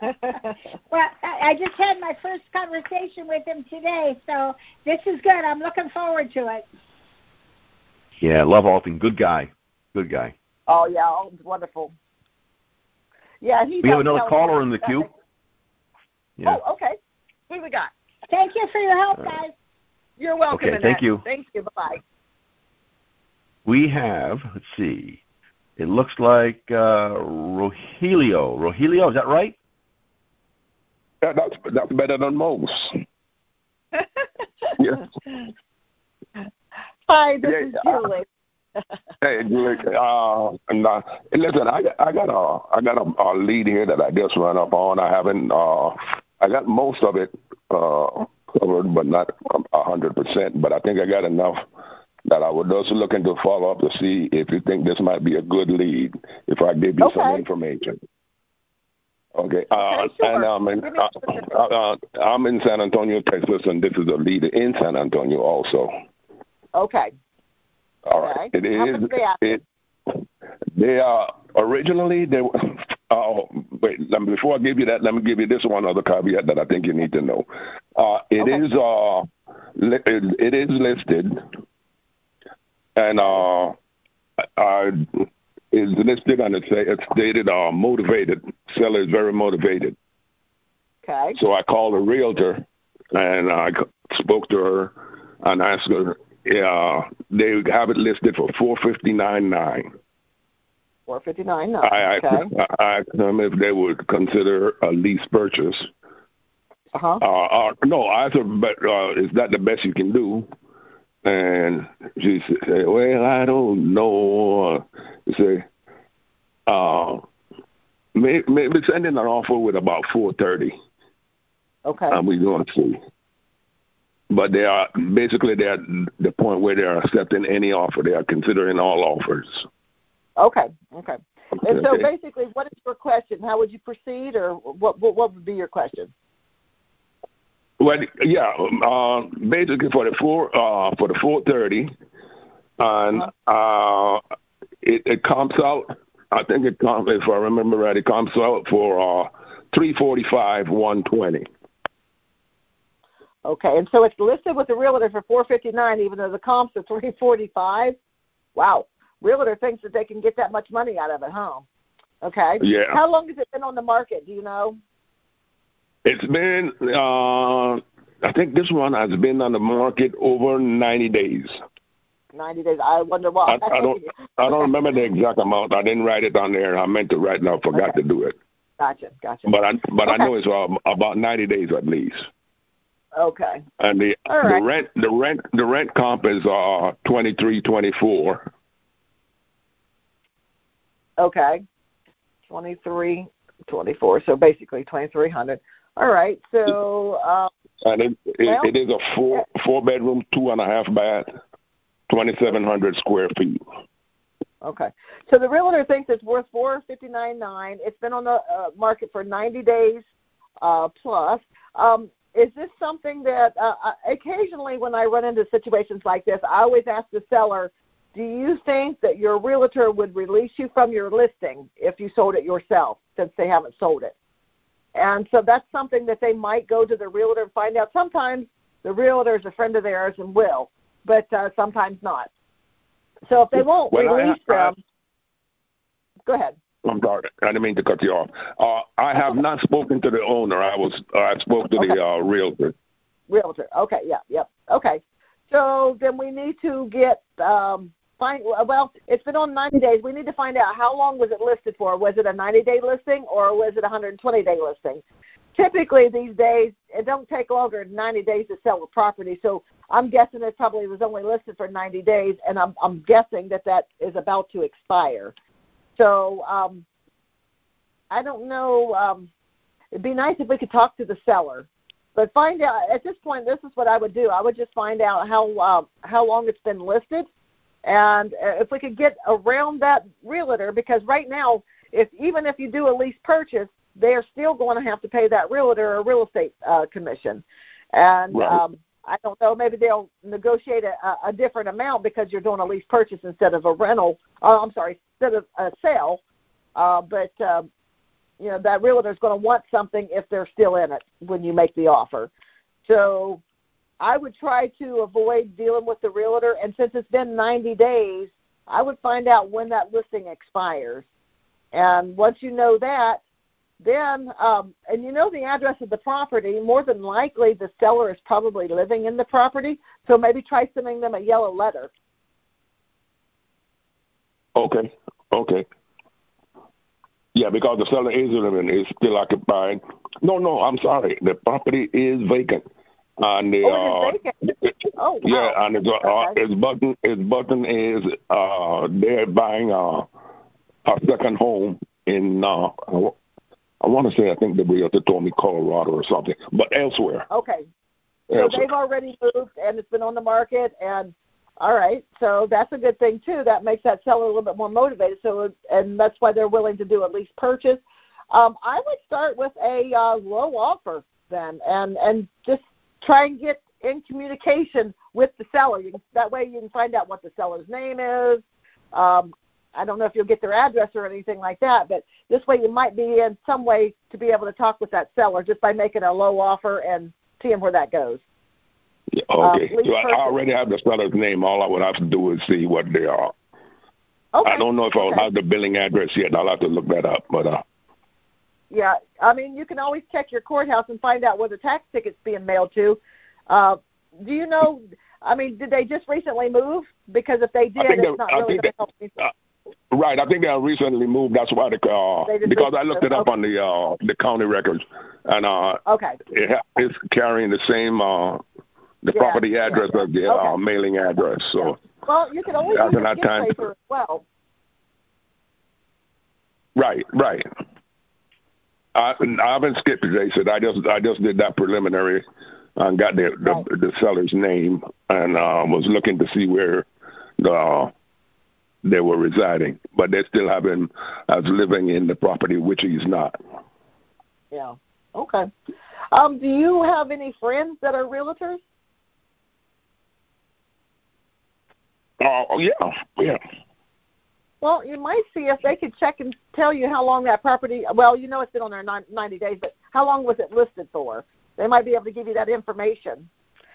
[laughs] Well, I I just had my first conversation with him today, so this is good. I'm looking forward to it. Yeah, love Alton. Good guy. Good guy. oh yeah, oh, it's wonderful. Yeah, he. We have another caller in the that- queue. Yeah. Oh, okay. Who we got? Thank you for your help, All right. guys. You're welcome. Okay, Annette. thank you. Thank you. Bye bye. We have, let's see, it looks like uh, Rogelio. Rogelio, is that right? Yeah, that's that's better than most. [laughs] Yeah. Hi, this Yeah, is uh, Julie. Hey, Julie, uh, and, uh, listen, I got I got a I got a, a lead here that I just run up on. I haven't uh, I got most of it uh, covered, but not a hundred percent. But I think I got enough that I was just looking to follow up to see if you think this might be a good lead. If I give you some information. Okay. Uh, Okay, sure. And I'm in, uh, uh, uh, I'm in San Antonio, Texas, and this is a lead in San Antonio also. Okay. All right. It is. much they ask? It. They are originally they. were- [laughs] Oh wait! Let me, before I give you that, let me give you this one other caveat that I think you need to know. Uh, it Okay. is uh, li- it, it is listed, and uh, uh, is listed and it's say it's stated uh, motivated. Seller is very motivated. Okay. So I called a realtor and I spoke to her and asked her, yeah, they have it listed for four fifty nine nine. Four fifty nine. No. I, okay. I, I asked them if they would consider a lease purchase. Uh huh. Uh, uh, no, I her, but uh, is that the best you can do? And she said, well, I don't know. She said, uh, may, maybe send in an offer with about four thirty. Okay. and we're going to see. But they are basically they're at the point where they are accepting any offer. They are considering all offers. okay. Okay. And so Okay. basically, what is your question? How would you proceed, or what? What, what would be your question? Well, yeah, uh, basically for the four uh, for the four thirty, and uh, it, it comes out. I think it comes if I remember right. It comes out for uh, three forty five one twenty. Okay. And so it's listed with the realtor for four fifty nine, even though the comps are three forty five. Wow. Realtor thinks that they can get that much money out of it, huh? Okay. Yeah. How long has it been on the market? Do you know? It's been uh, I think this one has been on the market over 90 days. 90 days. I wonder why. I, I don't. I don't remember the exact amount. I didn't write it on there. I meant to write it. I forgot Okay. to do it. Gotcha, gotcha. But I but I know it's uh, about 90 days at least. Okay. And the right. rent the rent the rent comp is uh twenty three twenty four. Okay. Twenty three twenty four. So basically 2300. All right. So uh, And it it, Well, it is a four four bedroom, two and a half bath, 2700 square feet. okay. So the realtor thinks it's worth four fifty nine It's been on the uh, market for 90 days uh, plus. Um, is this something that uh, uh, occasionally when I run into situations like this, I always ask the seller, do you think that your realtor would release you from your listing if you sold it yourself since they haven't sold it? And so that's something that they might go to the realtor and find out. Sometimes the realtor is a friend of theirs and will, but uh, sometimes not. So if they won't I- release I- them, go ahead. I'm sorry. I didn't mean to cut you off. Uh, I have not spoken to the owner. I was I spoke to Okay. the uh, realtor. Realtor. Okay, yeah, yep. Okay. So then we need to get um find well, it's been on 90 days. We need to find out how long was it listed for? Was it a 90-day listing or was it a 120-day listing? Typically these days it don't take longer than 90 days to sell a property. So I'm guessing it probably was only listed for 90 days and I'm I'm guessing that that is about to expire. So um I don't know um it'd be nice if we could talk to the seller. But find out at this point this is what i would do. I would just find out how uh, how long it's been listed. And uh, if we could get around that realtor because right now if even if you do a lease purchase they're still going to have to pay that realtor a real estate uh, commission. And Right. um i don't know maybe they'll negotiate a, a- a different amount because you're doing a lease purchase instead of a rental uh, i'm sorry instead of a sale uh, but um, you know that realtor is going to want something if they're still in it when you make the offer. So I would try to avoid dealing with the realtor, and since it's been 90 days, I would find out when that listing expires. And once you know that, then um, and you know the address of the property, more than likely the seller is probably living in the property. So maybe try sending them a yellow letter. Okay. Okay. Yeah, because the seller is living is still occupied. No, no, I'm sorry. The property is vacant. And the Oh, it is uh, vacant. Oh, wow. yeah, and it's, uh, Okay. his button It's button is uh they're buying uh a second home in uh I want to say I think the realtor told me Colorado or something, but elsewhere. Okay. So they've already moved and it's been on the market and all right. So that's a good thing too. That makes that seller a little bit more motivated. So and that's why they're willing to do at least purchase. Um, I would start with a uh, low offer then and and just try and get in communication with the seller. You can, that way you can find out what the seller's name is. Um, I don't know if you'll get their address or anything like that, but this way you might be in some way to be able to talk with that seller just by making a low offer and seeing where that goes. Yeah, uh, okay. lease so I, I already have the seller's name. All I would have to do is see what they are. Okay. I don't know if I'll okay. have the billing address yet. I'll have to look that up. But uh, Yeah, I mean, you can always check your courthouse and find out where the tax ticket's being mailed to. Uh, do you know? I mean, did they just recently move? Because if they did, it's not I really going to help me. uh, right, I think they recently moved. That's why the uh, because I looked it up moved. on the uh, the county records, and uh, Okay. it it's carrying the same uh, the Yeah, property address yeah. as the Okay. uh, mailing address. So Well, you can always use a time. paper as well. right, right. I I haven't skipped today, so I just I just did that preliminary and got the the, Right. the seller's name and uh, was looking to see where the uh, they were residing, but they still have him as living in the property, which he's not. Yeah. Okay. Um, do you have any friends that are realtors? Oh, oh, yeah, yeah. Well, you might see if they could check and tell you how long that property. Well, you know it's been on there 90 days, but how long was it listed for? They might be able to give you that information,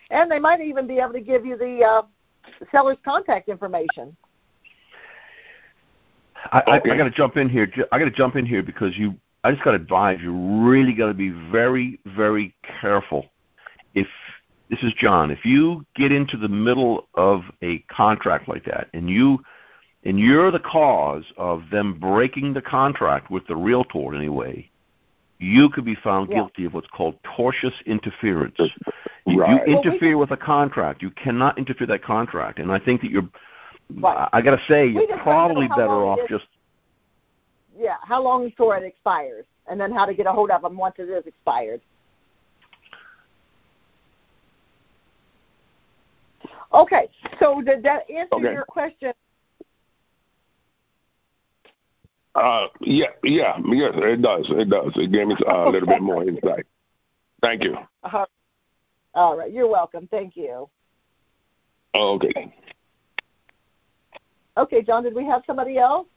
and they might even be able to give you the uh, seller's contact information. I, I, Okay. I got to jump in here. I got to jump in here because you. I just got to advise you. Really got to be very, very careful. If this is John. If you get into the middle of a contract like that, and you and you're the cause of them breaking the contract with the realtor anyway, you could be found Yeah. guilty of what's called tortious interference. If Right. you Well, we interfere with a contract, you cannot interfere with that contract. And I think that you're, Right. I got to say, you're probably better off is. just Yeah, how long before it expires, and then how to get a hold of them once it is expired. Okay, so did that answer Okay. your question? Uh, yeah, yeah, yes, it does. It does. It gave me uh, a little bit more insight. Thank you. Uh, all right, you're welcome. Thank you. Okay. Okay, John, did we have somebody else?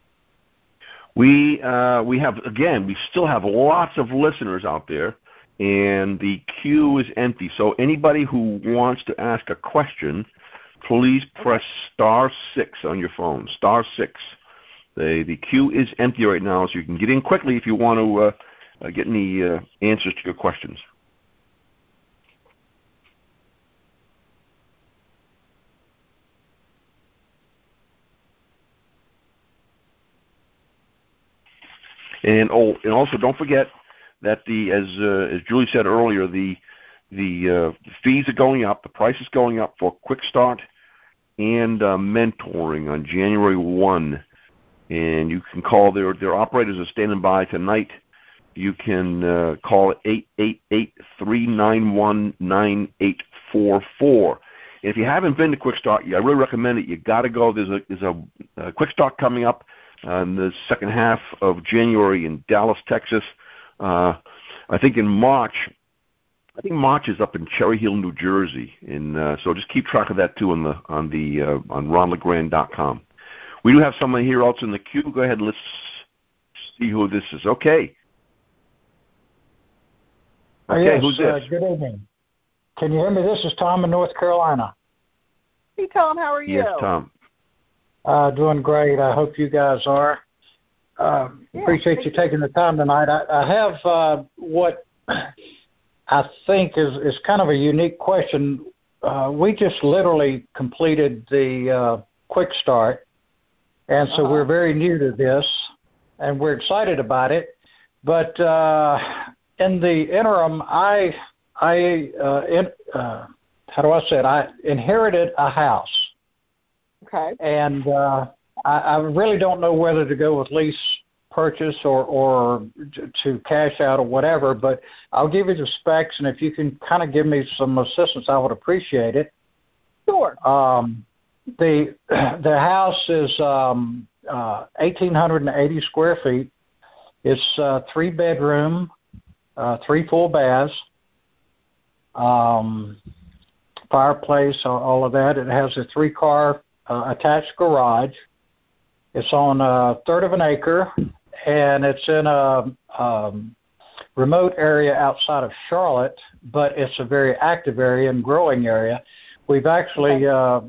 We uh, we have again. We still have lots of listeners out there, and the queue is empty. So anybody who wants to ask a question, please press star six on your phone. Star six. The the queue is empty right now, so you can get in quickly if you want to uh, uh, get any uh, answers to your questions. And oh, and also don't forget that the as uh, as Julie said earlier, the the uh, fees are going up, the price is going up for Quick Start and uh, mentoring on January one, and you can call their their operators are standing by tonight. You can uh, call eight eight eight three nine one nine eight four four. If you haven't been to Quick Start, I really recommend it. You got to go. There's a there's a, a Quick Start coming up in the second half of January in Dallas, Texas. Uh, I think in March. I think March is up in Cherry Hill, New Jersey, and uh, so just keep track of that too on the on the uh, on ronlegrand.com. We do have someone here else in the queue. Go ahead, let's see who this is. Okay. Uh, Okay, yes, who's uh, this? good evening. Can you hear me? This is Tom in North Carolina. Hey, Tom, how are you? Yes, Tom. Uh, doing great. I hope you guys are. Uh, Yeah, appreciate you you. taking the time tonight. I, I have uh, what I think is, is kind of a unique question. Uh, we just literally completed the uh, quick start, and so Uh-huh. we're very new to this, and we're excited about it. But uh, in the interim, I I uh, in, uh, how do I say it? I inherited a house Okay. and uh, I, I really don't know whether to go with lease purchase or or to cash out or whatever. But I'll give you the specs, and if you can kind of give me some assistance, I would appreciate it. Sure. Um, the [clears throat] the house is um, uh, 1,880 square feet. It's uh, three bedroom, uh, three full baths, um, fireplace, all, all of that. It has a three car uh, attached garage. It's on a third of an acre, and it's in a um, remote area outside of Charlotte, but it's a very active area and growing area. We've actually uh,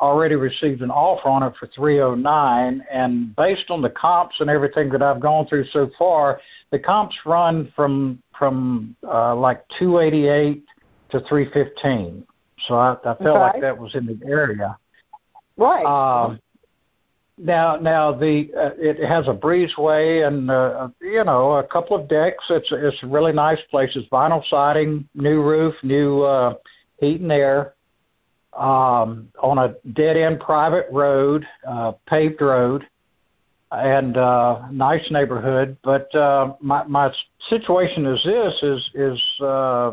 already received an offer on it for 309, and based on the comps and everything that I've gone through so far, the comps run from from uh, like 288 to 315. So I, I felt Okay. like that was in the area. Right. Um, now, now the uh, it has a breezeway and uh, you know a couple of decks. It's it's a really nice place. It's vinyl siding, new roof, new uh, heat and air, um, on a dead end private road, uh, paved road, and uh, nice neighborhood. But uh, my my situation is this: is is uh,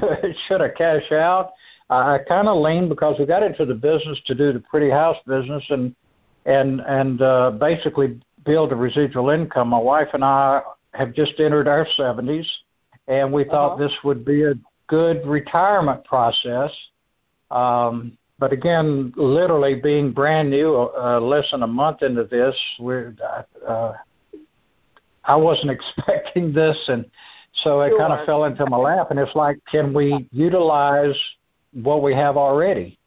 [laughs] should I cash out? I kind of lean because we got into the business to do the pretty house business and and and uh, basically build a residual income. My wife and I have just entered our 70s, and we thought Uh-huh. this would be a good retirement process. Um, but again, literally being brand new, uh, less than a month into this, we're uh, I wasn't [laughs] expecting this, and so it kind of fell into my lap. And it's like, can we utilize what we have already?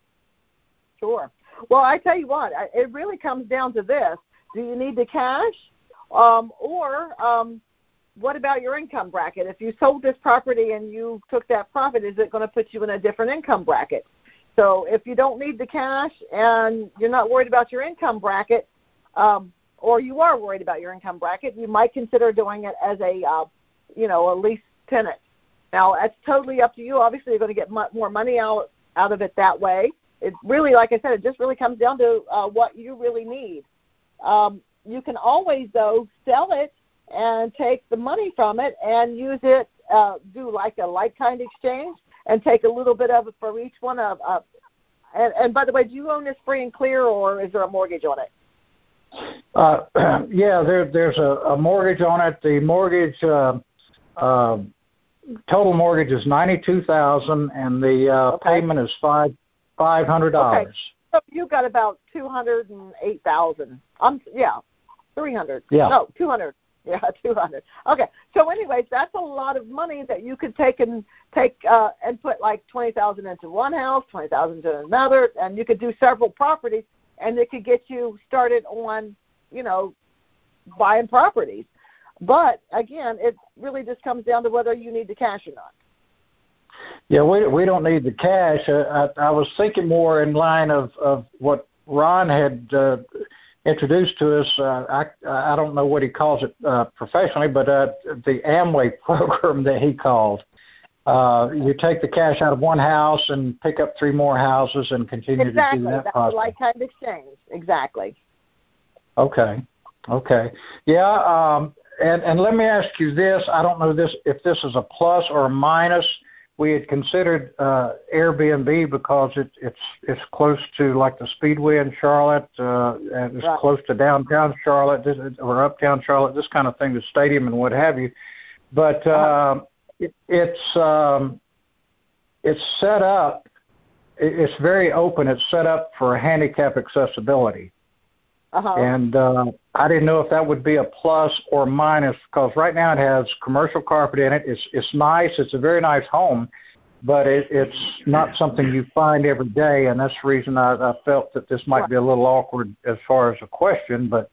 Sure. Well, I tell you what, it really comes down to this: Do you need the cash, um, or um, what about your income bracket? If you sold this property and you took that profit, is it going to put you in a different income bracket? So if you don't need the cash and you're not worried about your income bracket, um, or you are worried about your income bracket, you might consider doing it as a, uh, you know, a lease tenant. Now that's totally up to you. Obviously, you're going to get more money out out of it that way. It really, like I said, it just really comes down to uh, what you really need. Um, you can always though sell it and take the money from it and use it, uh, do like a like kind exchange and take a little bit of it for each one of. Uh, and, and by the way, do you own this free and clear, or is there a mortgage on it? Uh, [clears throat] yeah, there, there's a, a mortgage on it. The mortgage uh, uh, total mortgage is ninety two thousand, and the uh, okay. payment is five five hundred dollars. Okay. So you got about two hundred and eight thousand. Um, yeah, three hundred. Yeah. No, two hundred. [laughs] Yeah, two hundred. Okay. So, anyways, that's a lot of money that you could take and take uh, and put like twenty thousand into one house, twenty thousand into another, and you could do several properties, and it could get you started on, you know, buying properties. But again, it really just comes down to whether you need the cash or not. Yeah, we we don't need the cash. Uh, I, I was thinking more in line of of what Ron had uh, introduced to us. Uh, I I don't know what he calls it uh, professionally, but uh, the Amway [laughs] program that he called. Uh, you take the cash out of one house and pick up three more houses and continue exactly. to do that That's process. like kind of exchange. Exactly. Okay. Okay. Yeah. Um, and and let me ask you this. I don't know this if this is a plus or a minus we had considered uh, Airbnb because it, it's it's close to like the Speedway in Charlotte, uh, and it's right. close to downtown Charlotte this, or uptown Charlotte, this kind of thing, the stadium and what have you. But uh, it, it's um, it's set up. It's very open. It's set up for handicap accessibility. Uh-huh. And uh, I didn't know if that would be a plus or minus because right now it has commercial carpet in it. It's it's nice. It's a very nice home, but it, it's not something you find every day, and that's the reason I, I felt that this might be a little awkward as far as a question. But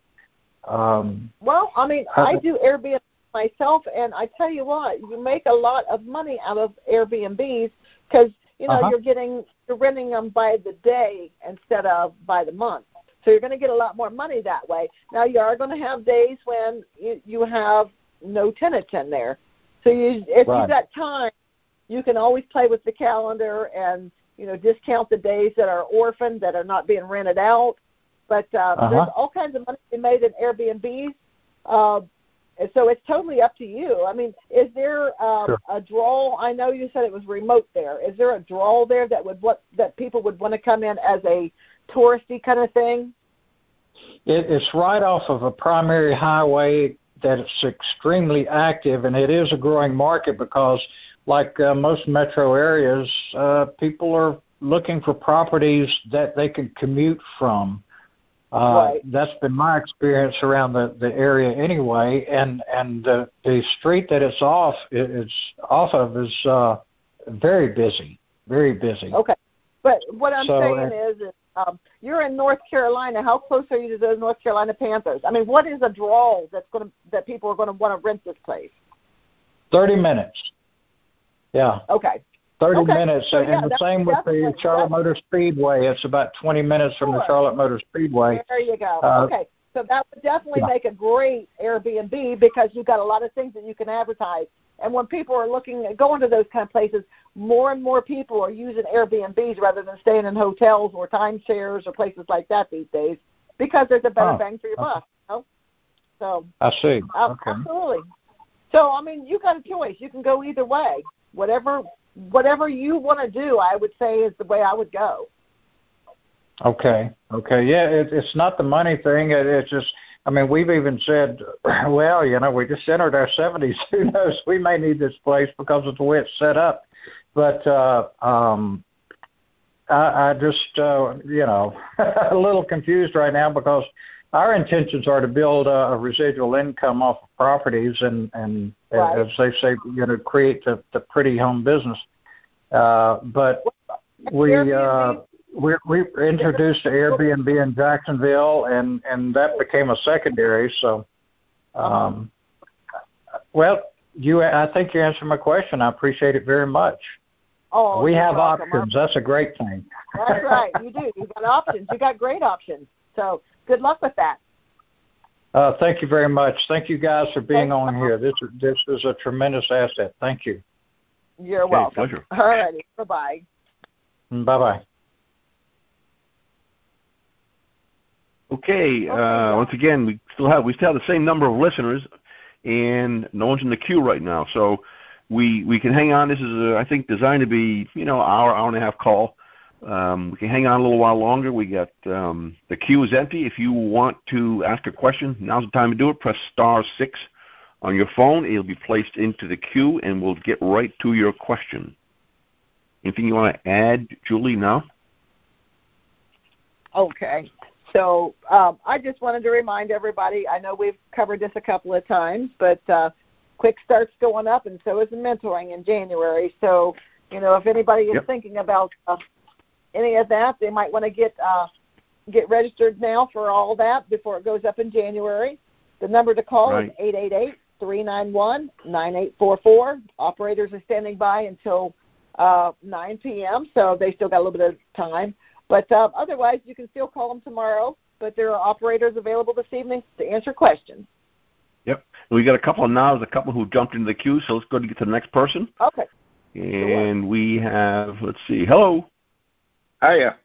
um, well, I mean, I do Airbnb myself, and I tell you what, you make a lot of money out of Airbnbs because you know uh-huh. you're getting you're renting them by the day instead of by the month. So you're going to get a lot more money that way. Now you are going to have days when you, you have no tenants in there. So you, if right. you've got time, you can always play with the calendar and you know discount the days that are orphaned that are not being rented out. But uh, uh-huh. there's all kinds of money to be made in Airbnbs. Uh, and so it's totally up to you. I mean, is there um, sure. a draw? I know you said it was remote there. Is there a draw there that would what that people would want to come in as a touristy kind of thing? It, it's right off of a primary highway that it's extremely active, and it is a growing market because, like uh, most metro areas, uh, people are looking for properties that they can commute from. Uh, right. That's been my experience around the, the area anyway, and and the, the street that it's off it's off of is uh, very busy, very busy. Okay, but what I'm so, saying is, is um, you're in North Carolina. How close are you to those North Carolina Panthers? I mean, what is a draw that's going to that people are going to want to rent this place? Thirty minutes. Yeah. Okay. Thirty okay. minutes, so, and yeah, the same with the Charlotte Motor Speedway. It's about twenty minutes from sure. the Charlotte Motor Speedway. There you go. Uh, okay, so that would definitely yeah. make a great Airbnb because you've got a lot of things that you can advertise. And when people are looking at going to those kind of places, more and more people are using Airbnbs rather than staying in hotels or timeshares or places like that these days because there's a better oh, bang for your buck. You know? So I see. uh, okay. absolutely. So I mean, you got a choice. You can go either way. Whatever whatever you want to do, I would say is the way I would go. Okay. Okay. Yeah, it, it's not the money thing. It, it's just. I mean, we've even said, [clears throat] well, you know, we just entered our 70s. [laughs] Who knows? We may need this place because of the way it's set up. But uh, um, I, I just, uh, you know, [laughs] a little confused right now because our intentions are to build a, a residual income off of properties and, and right. as they say, you know, create the, the pretty home business. Uh, but we. Uh, we we introduced Airbnb in Jacksonville, and and that became a secondary. So, um, Well, you, I think you answered my question. I appreciate it very much. Oh, we have welcome. options. That's a great thing. That's right. You do. You've got options. You got great options. So good luck with that. Uh, thank you very much. Thank you guys for being Thanks. on here. This this is a tremendous asset. Thank you. You're Okay, welcome. pleasure. All righty. Bye bye. Bye bye. Okay. Uh, once again, we still have we still have the same number of listeners, and no one's in the queue right now. So we we can hang on. This is uh, I think designed to be you know hour hour and a half call. Um, we can hang on a little while longer. We got um, the queue is empty. If you want to ask a question, now's the time to do it. Press star six on your phone. It'll be placed into the queue, and we'll get right to your question. Anything you want to add, Julie? Now. Okay. So um, I just wanted to remind everybody. I know we've covered this a couple of times, but uh, Quick Start's going up, and so is the mentoring in January. So you know, if anybody is Yep. thinking about uh, any of that, they might want to get uh, get registered now for all that before it goes up in January. The number to call Right. is eight eight eight three nine one nine eight four four. Operators are standing by until uh, 9 p.m., so they still got a little bit of time. But uh, otherwise, you can still call them tomorrow. But there are operators available this evening to answer questions. Yep. We got a couple of nows, a couple who jumped into the queue, so let's go to get to the next person. Okay. And we have, let's see, hello. Hiya.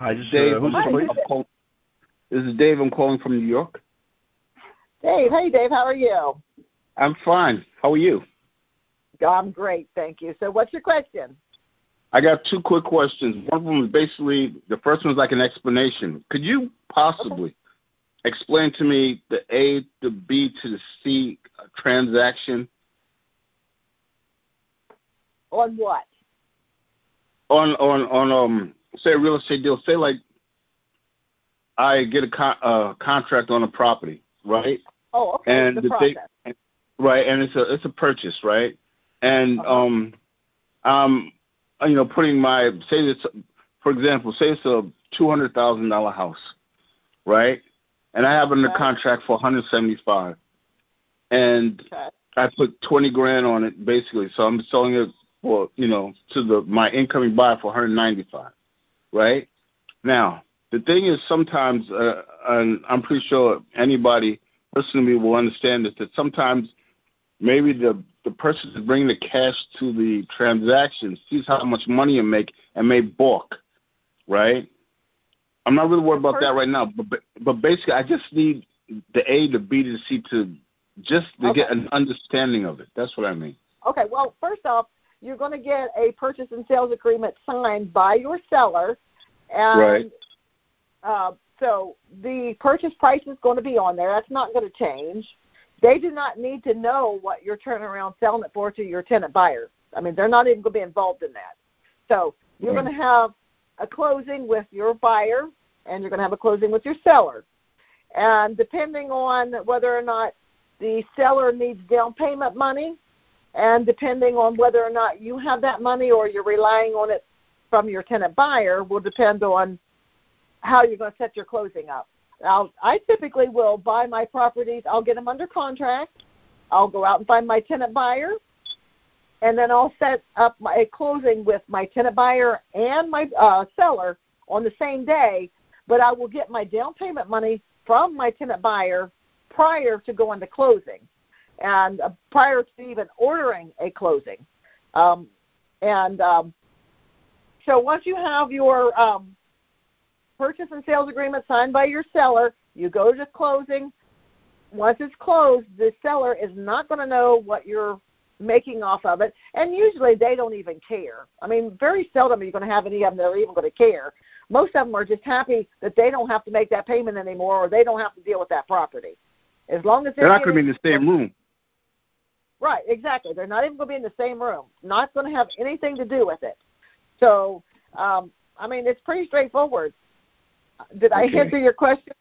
Hi, this is, Dave. uh, who's Hi, this, please? I'm call- This is Dave. I'm calling from New York. Dave, hey Dave, how are you? I'm fine. How are you? I'm great, thank you. So, what's your question? I got two quick questions. One of them is basically the first one is like an explanation. Could you possibly explain to me the A to B to the C transaction On what? on on on um say a real estate deal? Say like I get a con- uh, contract on a property, right? Oh, okay. And the the process. thing- right and it's a it's a purchase right and Uh-huh. um um you know putting my say it's for example say it's a two hundred thousand dollar house right and i have it under Okay. contract for one hundred seventy five and okay. i put twenty grand on it basically so i'm selling it for you know to the my incoming buyer for one hundred ninety five right now the thing is sometimes uh, and i'm pretty sure anybody listening to me will understand this that sometimes maybe the the person is bringing the cash to the transaction sees how much money you make and may balk, right? I'm not really worried about that right now, but but basically I just need the A, the B, to the C to just to get an understanding of it. That's what I mean. Okay, well, first off, you're going to get a purchase and sales agreement signed by your seller, and Right. uh, so the purchase price is going to be on there. That's not going to change. They do not need to know what you're turning around selling it for to your tenant buyer. I mean, they're not even going to be involved in that. So you're hmm. Right. going to have a closing with your buyer, and you're going to have a closing with your seller. And depending on whether or not the seller needs down payment money, and depending on whether or not you have that money or you're relying on it from your tenant buyer, will depend on how you're going to set your closing up. Now, I typically will buy my properties. I'll get them under contract. I'll go out and find my tenant buyer, and then I'll set up my a closing with my tenant buyer and my uh, seller on the same day. But I will get my down payment money from my tenant buyer prior to going to closing, and uh, prior to even ordering a closing. Um, and um, so once you have your um, purchase and sales agreement signed by your seller, you go to closing. Once it's closed, the seller is not going to know what you're making off of it, and usually they don't even care. I mean, very seldom are you going to have any of them that are even going to care. Most of them are just happy that they don't have to make that payment anymore, or they don't have to deal with that property. As long as They're not going to be in the same room. Right, exactly. They're not even going to be in the same room. Not going to have anything to do with it. So, um, I mean, it's pretty straightforward. Did I Okay. answer your question,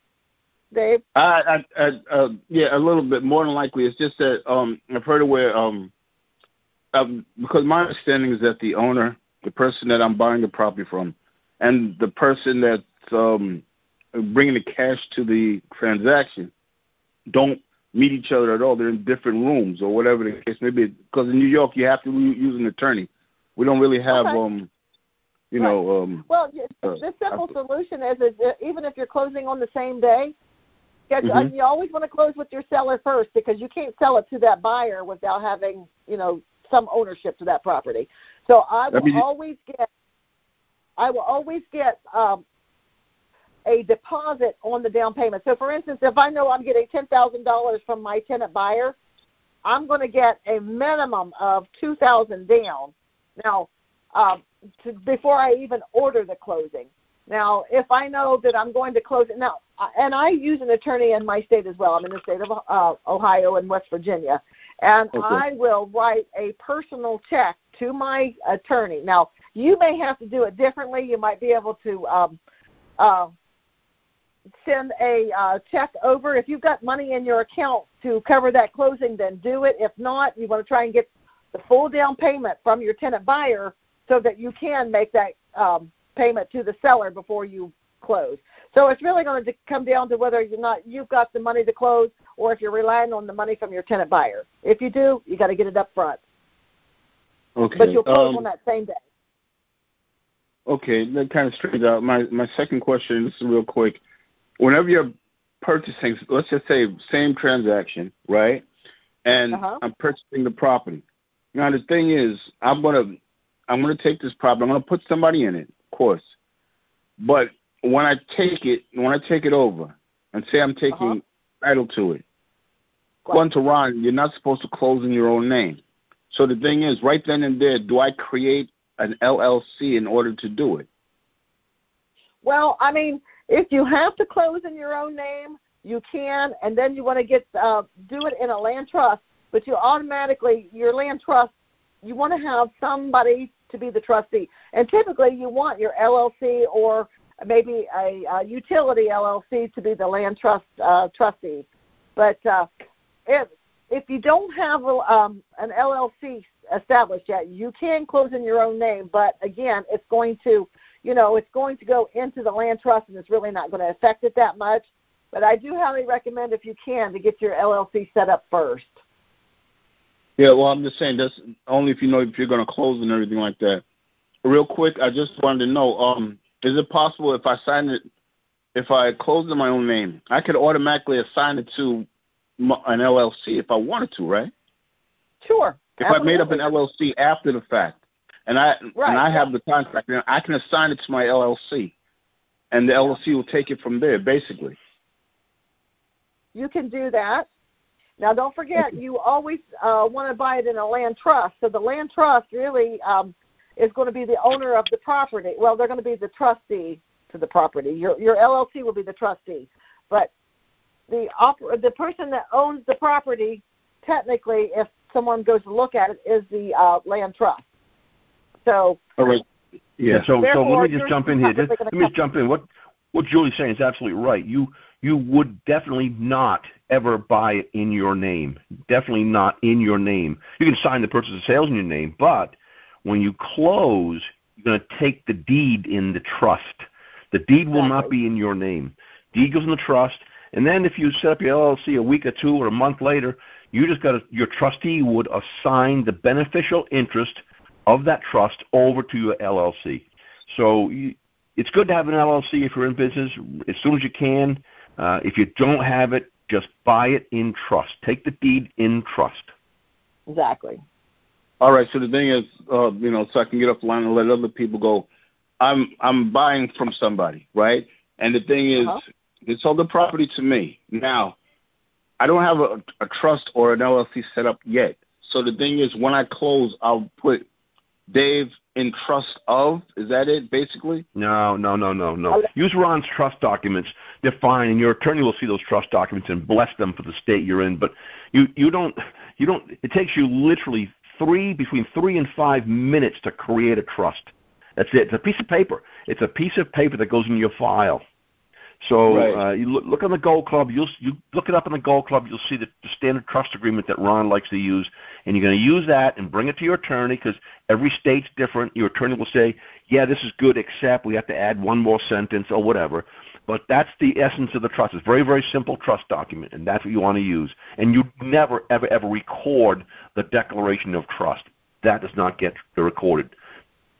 Dave? I, I, I, uh, yeah, a little bit more than likely. It's just that um, I've heard of where um, um, because my understanding is that the owner, the person that I'm buying the property from, and the person that's um, bringing the cash to the transaction, don't meet each other at all. They're in different rooms or whatever the case may be. Because in New York, you have to use an attorney. We don't really have, Okay. um, you Right. know, um, Well, Uh, the simple I- solution is, is even if you're closing on the same day, Mhm. you always want to close with your seller first because you can't sell it to that buyer without having, you know, some ownership to that property. So I will means you- always get, I will always get um, a deposit on the down payment. So, for instance, if I know I'm getting ten thousand dollars from my tenant buyer, I'm going to get a minimum of two thousand down. Now, um, to, before I even order the closing. Now, if I know that I'm going to close it now, and I use an attorney in my state as well. I'm in the state of uh, Ohio and West Virginia, and Okay. I will write a personal check to my attorney. Now, you may have to do it differently. You might be able to um, uh, send a uh, check over. If you've got money in your account to cover that closing, then do it. If not, you want to try and get the full down payment from your tenant buyer so that you can make that um, payment to the seller before you close. So it's really going to come down to whether you're not you've got the money to close or if you're relying on the money from your tenant buyer. If you do, you got to get it up front. okay. But you'll close um, on that same day. Okay, that kind of straightens out. My my second question. This is real quick. Whenever you're purchasing, let's just say same transaction, right? And Uh-huh. I'm purchasing the property. Now the thing is, I'm gonna I'm gonna take this property. I'm gonna put somebody in it, of course. But when I take it, when I take it over, and say I'm taking Uh-huh. title to it, according to Ron, you're not supposed to close in your own name. So the thing is, right then and there, do I create an LLC in order to do it? Well, I mean, if you have to close in your own name, you can, and then you want to get uh, do it in a land trust. But you automatically your land trust, you want to have somebody to be the trustee, and typically you want your LLC or maybe a, a utility LLC to be the land trust uh, trustee. But uh, if if you don't have um, an LLC established yet, you can close in your own name. But again, it's going to you know, it's going to go into the land trust and it's really not going to affect it that much. But I do highly recommend, if you can, to get your LLC set up first. Yeah, well, I'm just saying that's only if you know if you're going to close and everything like that. Real quick, I just wanted to know: um, is it possible if I sign it, if I close in my own name, I could automatically assign it to an LLC if I wanted to, right? Sure. If I made up an. LLC after the fact, and I Right, and I have the contract, then I can assign it to my LLC, and the LLC will take it from there, basically. you can do that. Now, don't forget, you always uh, want to buy it in a land trust. So the land trust really um, is going to be the owner of the property. Well, they're going to be the trustee to the property. Your your LLC will be the trustee, but the the person that owns the property, technically, if someone goes to look at it, is the uh, land trust. So All right. Yeah. So so let me just jump in here. Just, let me just jump in. What what Julie's saying is absolutely right. You you would definitely not ever buy it in your name. Definitely not in your name. You can sign the purchase and sales in your name, but when you close, you're going to take the deed in the trust. The deed will not be in your name. Deed goes in the trust, and then if you set up your LLC a week or two or a month later, you just got to, your trustee would assign the beneficial interest of that trust over to your LLC. So you, it's good to have an LLC if you're in business as soon as you can. Uh, if you don't have it, just buy it in trust. Take the deed in trust. exactly. All right. So the thing is, uh, you know, so I can get off the line and let other people go. I'm I'm buying from somebody, right? And the thing is, Uh-huh. they sold the property to me. Now, I don't have a, a trust or an LLC set up yet. So the thing is, when I close, I'll put Dave in trust of. Is that it, basically? No, no, no, no, no. Use Ron's trust documents. They're fine, and your attorney will see those trust documents and bless them for the state you're in. But you, you don't, you don't. It takes you literally three between three and five minutes to create a trust. That's it. It's a piece of paper. It's a piece of paper that goes in your file. So Right. uh, you look, look on the Gold Club. You'll you look it up in the Gold Club. You'll see the, the standard trust agreement that Ron likes to use, and you're going to use that and bring it to your attorney because every state's different. Your attorney will say, "Yeah, this is good, except we have to add one more sentence or whatever." But that's the essence of the trust. It's a very, very simple trust document, and that's what you want to use. And you never, ever, ever record the declaration of trust. That does not get recorded.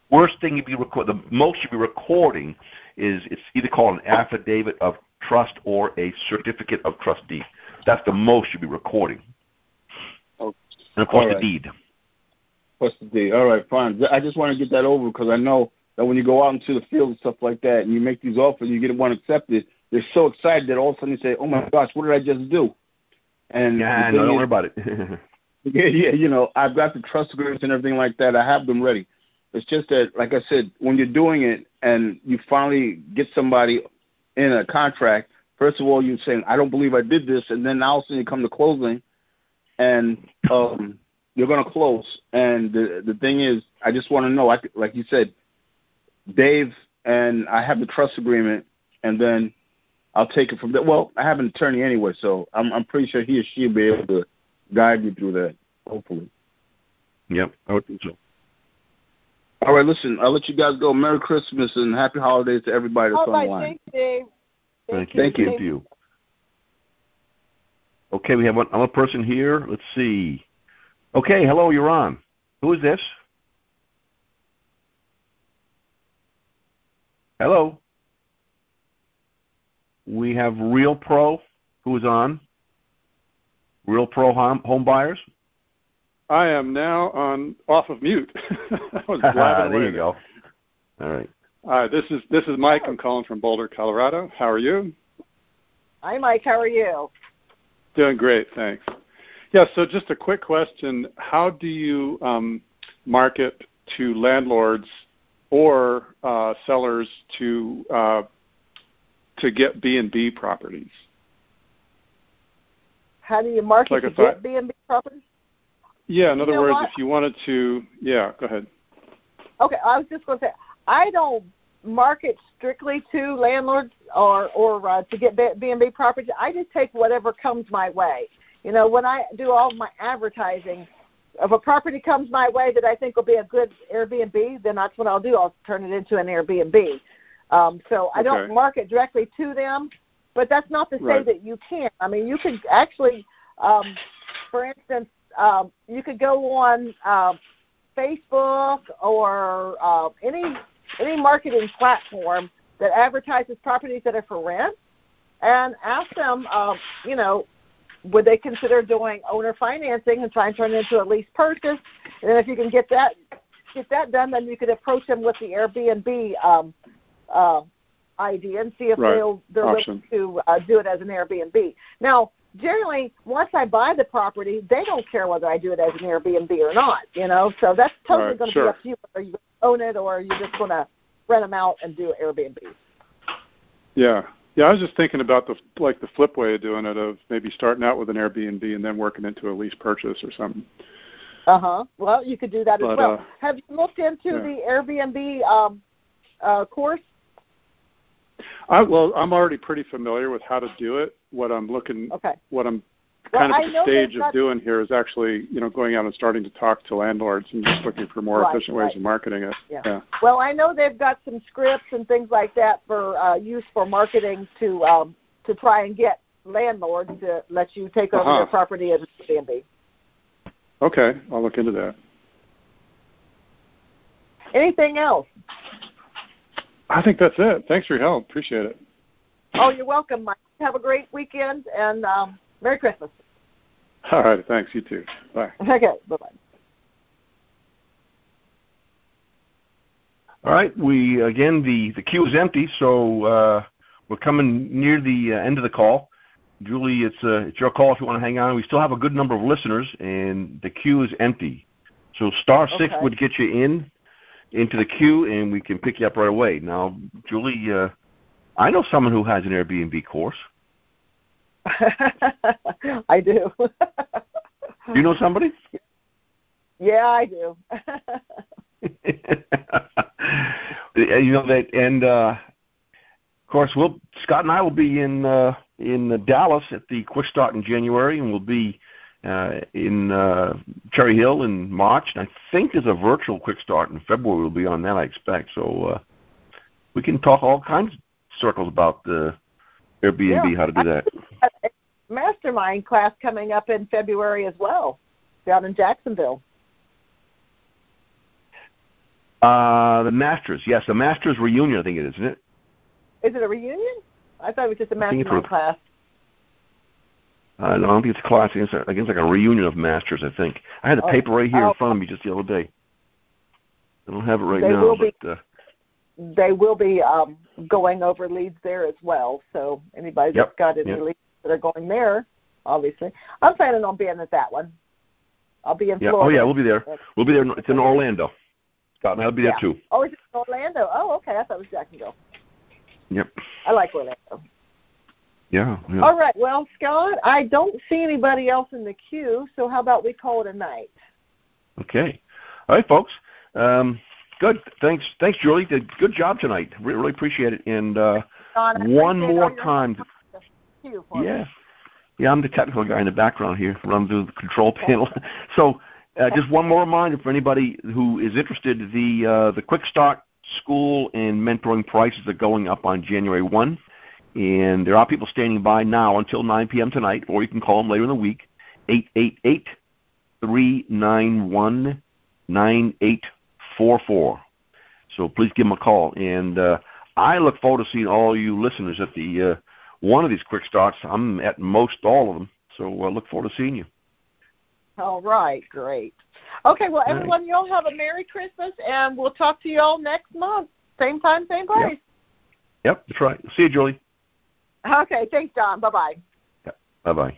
Worst thing you'd be record, the most you'd be recording is it's either called an affidavit of trust or a certificate of trustee. That's the most you'd be recording. Okay. And of course, All the right. deed. What's the date? All right, fine. I just want to get that over because I know that when you go out into the field and stuff like that, and you make these offers, you get one accepted. They're so excited that all of a sudden they say, "Oh my gosh, what did I just do?" And Yeah, no, don't is- worry about it. [laughs] Yeah, yeah, you know, I've got the trust agreements and everything like that. I have them ready. It's just that, like I said, when you're doing it and you finally get somebody in a contract, first of all, you're saying, I don't believe I did this, and then all of a sudden you come to closing, and um, you're going to close. And the the thing is, I just want to know, like, like you said, Dave and I have the trust agreement, and then I'll take it from there. Well, I have an attorney anyway, so I'm I'm pretty sure he or she will be able to guide me through that, hopefully. yep, I would think so. All right, listen, I'll let you guys go. Merry Christmas and happy holidays to everybody that's All right, online. thanks, Dave. Thank you. Thank you. Thank you. Okay, we have one other person here. Let's see. Okay, hello, you're on. Who is this? Hello. We have Real Pro who is on. Real Pro home, home buyers. I am now on off of mute. [laughs] I was [laughs] blabbing there away you go. All right. Hi, this is this is Mike. I'm calling from Boulder, Colorado. How are you? Hi, Mike. How are you? Doing great, thanks. Yeah, so just a quick question: How do you um, market to landlords or uh, sellers to uh, to get B and B properties? How do you market Like to get B&B properties? Yeah, in You other know words, what? if you wanted to, yeah, go ahead. Okay, I was just going to say I don't market strictly to landlords or or uh, to get B and B properties. I just take whatever comes my way. You know, when I do all my advertising, if a property comes my way that I think will be a good Airbnb, then that's what I'll do. I'll turn it into an Airbnb. Um, so I don't market directly to them, but that's not to say Right. that you can't. I mean, you could actually, um, for instance, um, you could go on. Uh, Facebook or uh, any any marketing platform that advertises properties that are for rent, and ask them, uh, you know, would they consider doing owner financing and try and turn it into a lease purchase? And then if you can get that get that done, then you could approach them with the Airbnb um, uh, idea and see if Right. they'll they're Option. willing to uh, do it as an Airbnb. Now, generally, once I buy the property, they don't care whether I do it as an Airbnb or not. You know, so that's totally Right, going to sure. be up to you whether you own it or are you're just going to rent them out and do Airbnb. Yeah. Yeah, I was just thinking about the like the flip way of doing it of maybe starting out with an Airbnb and then working into a lease purchase or something. Uh huh. Well, you could do that as well. uh, Have you looked into yeah. the Airbnb um, uh, course? I well, I'm already pretty familiar with how to do it. What I'm looking Okay. what I'm Well, kind of at the stage of doing here is actually, you know, going out and starting to talk to landlords and just looking for more Right, efficient ways right. of marketing it. Yeah. Yeah. Well, I know they've got some scripts and things like that for uh, use for marketing to um, to try and get landlords to let you take over Uh-huh. their property as Airbnb. Okay, I'll look into that. Anything else? I think that's it. Thanks for your help. Appreciate it. Oh, you're welcome, Mike. Have a great weekend and um, Merry Christmas. All right, thanks. You too. Bye. Okay, bye bye. All right. We again the the queue is empty, so uh, we're coming near the uh, end of the call. Julie, it's uh, it's your call if you want to hang on. We still have a good number of listeners, and the queue is empty. So star six Okay. would get you in into the queue, and we can pick you up right away. Now, Julie, uh, I know someone who has an Airbnb course. [laughs] I do. You know somebody? yeah, I do. [laughs] you know that, and uh, of course, we'll Scott and I will be in uh, in Dallas at the Quick Start in January, and we'll be uh, in uh, Cherry Hill in March. And I think there's a virtual Quick Start in February. We'll be on that, I expect. So uh, we can talk all kinds of circles about the Airbnb, Yeah. how to do that. Mastermind class coming up in February as well, down in Jacksonville. Uh, the Masters, yes, the Masters reunion, I think it is, isn't it? Is it a reunion? I thought it was just a mastermind a- class. Uh, no, I don't think it's a class. I think it's, I think it's like a reunion of Masters. I think I had the Oh. paper right here Oh. in front of me just the other day. I don't have it right They now, will be- but uh, They will be um, going over leads there as well. So anybody that's Yep, got any yep. leads that are going there, obviously, I'm planning on being at that one. I'll be in yeah. Florida. Oh yeah, we'll be there. We'll be there. It's in Orlando. Scott and I'll be there Yeah. too. Oh, it's in Orlando? Oh, okay. I thought it was Jacksonville. Yep. I like Orlando. Yeah. yeah. All right. Well, Scott, I don't see anybody else in the queue, so how about we call it a night? Okay. All right, folks. Um, good. Thanks. Thanks, Julie. Did good job tonight. Re- really appreciate it. And uh, Don, one more time. help on the queue for me. Yeah. Yeah, I'm the technical guy in the background here, running through the control panel. [laughs] so, uh, just one more reminder for anybody who is interested: the uh, the Quick Start School and mentoring prices are going up on January one, and there are people standing by now until 9 p.m. tonight, or you can call them later in the week. Eight eight eight three nine one nine eight four four. So please give them a call, and uh, I look forward to seeing all you listeners at the uh, one of these quick starts. I'm at most all of them, so I look forward to seeing you. All right, great. Okay, well, All right. everyone, y'all have a Merry Christmas, and we'll talk to y'all next month. Same time, same place. Yep, that's right. See you, Julie. Okay, thanks, John. Bye-bye. Bye bye.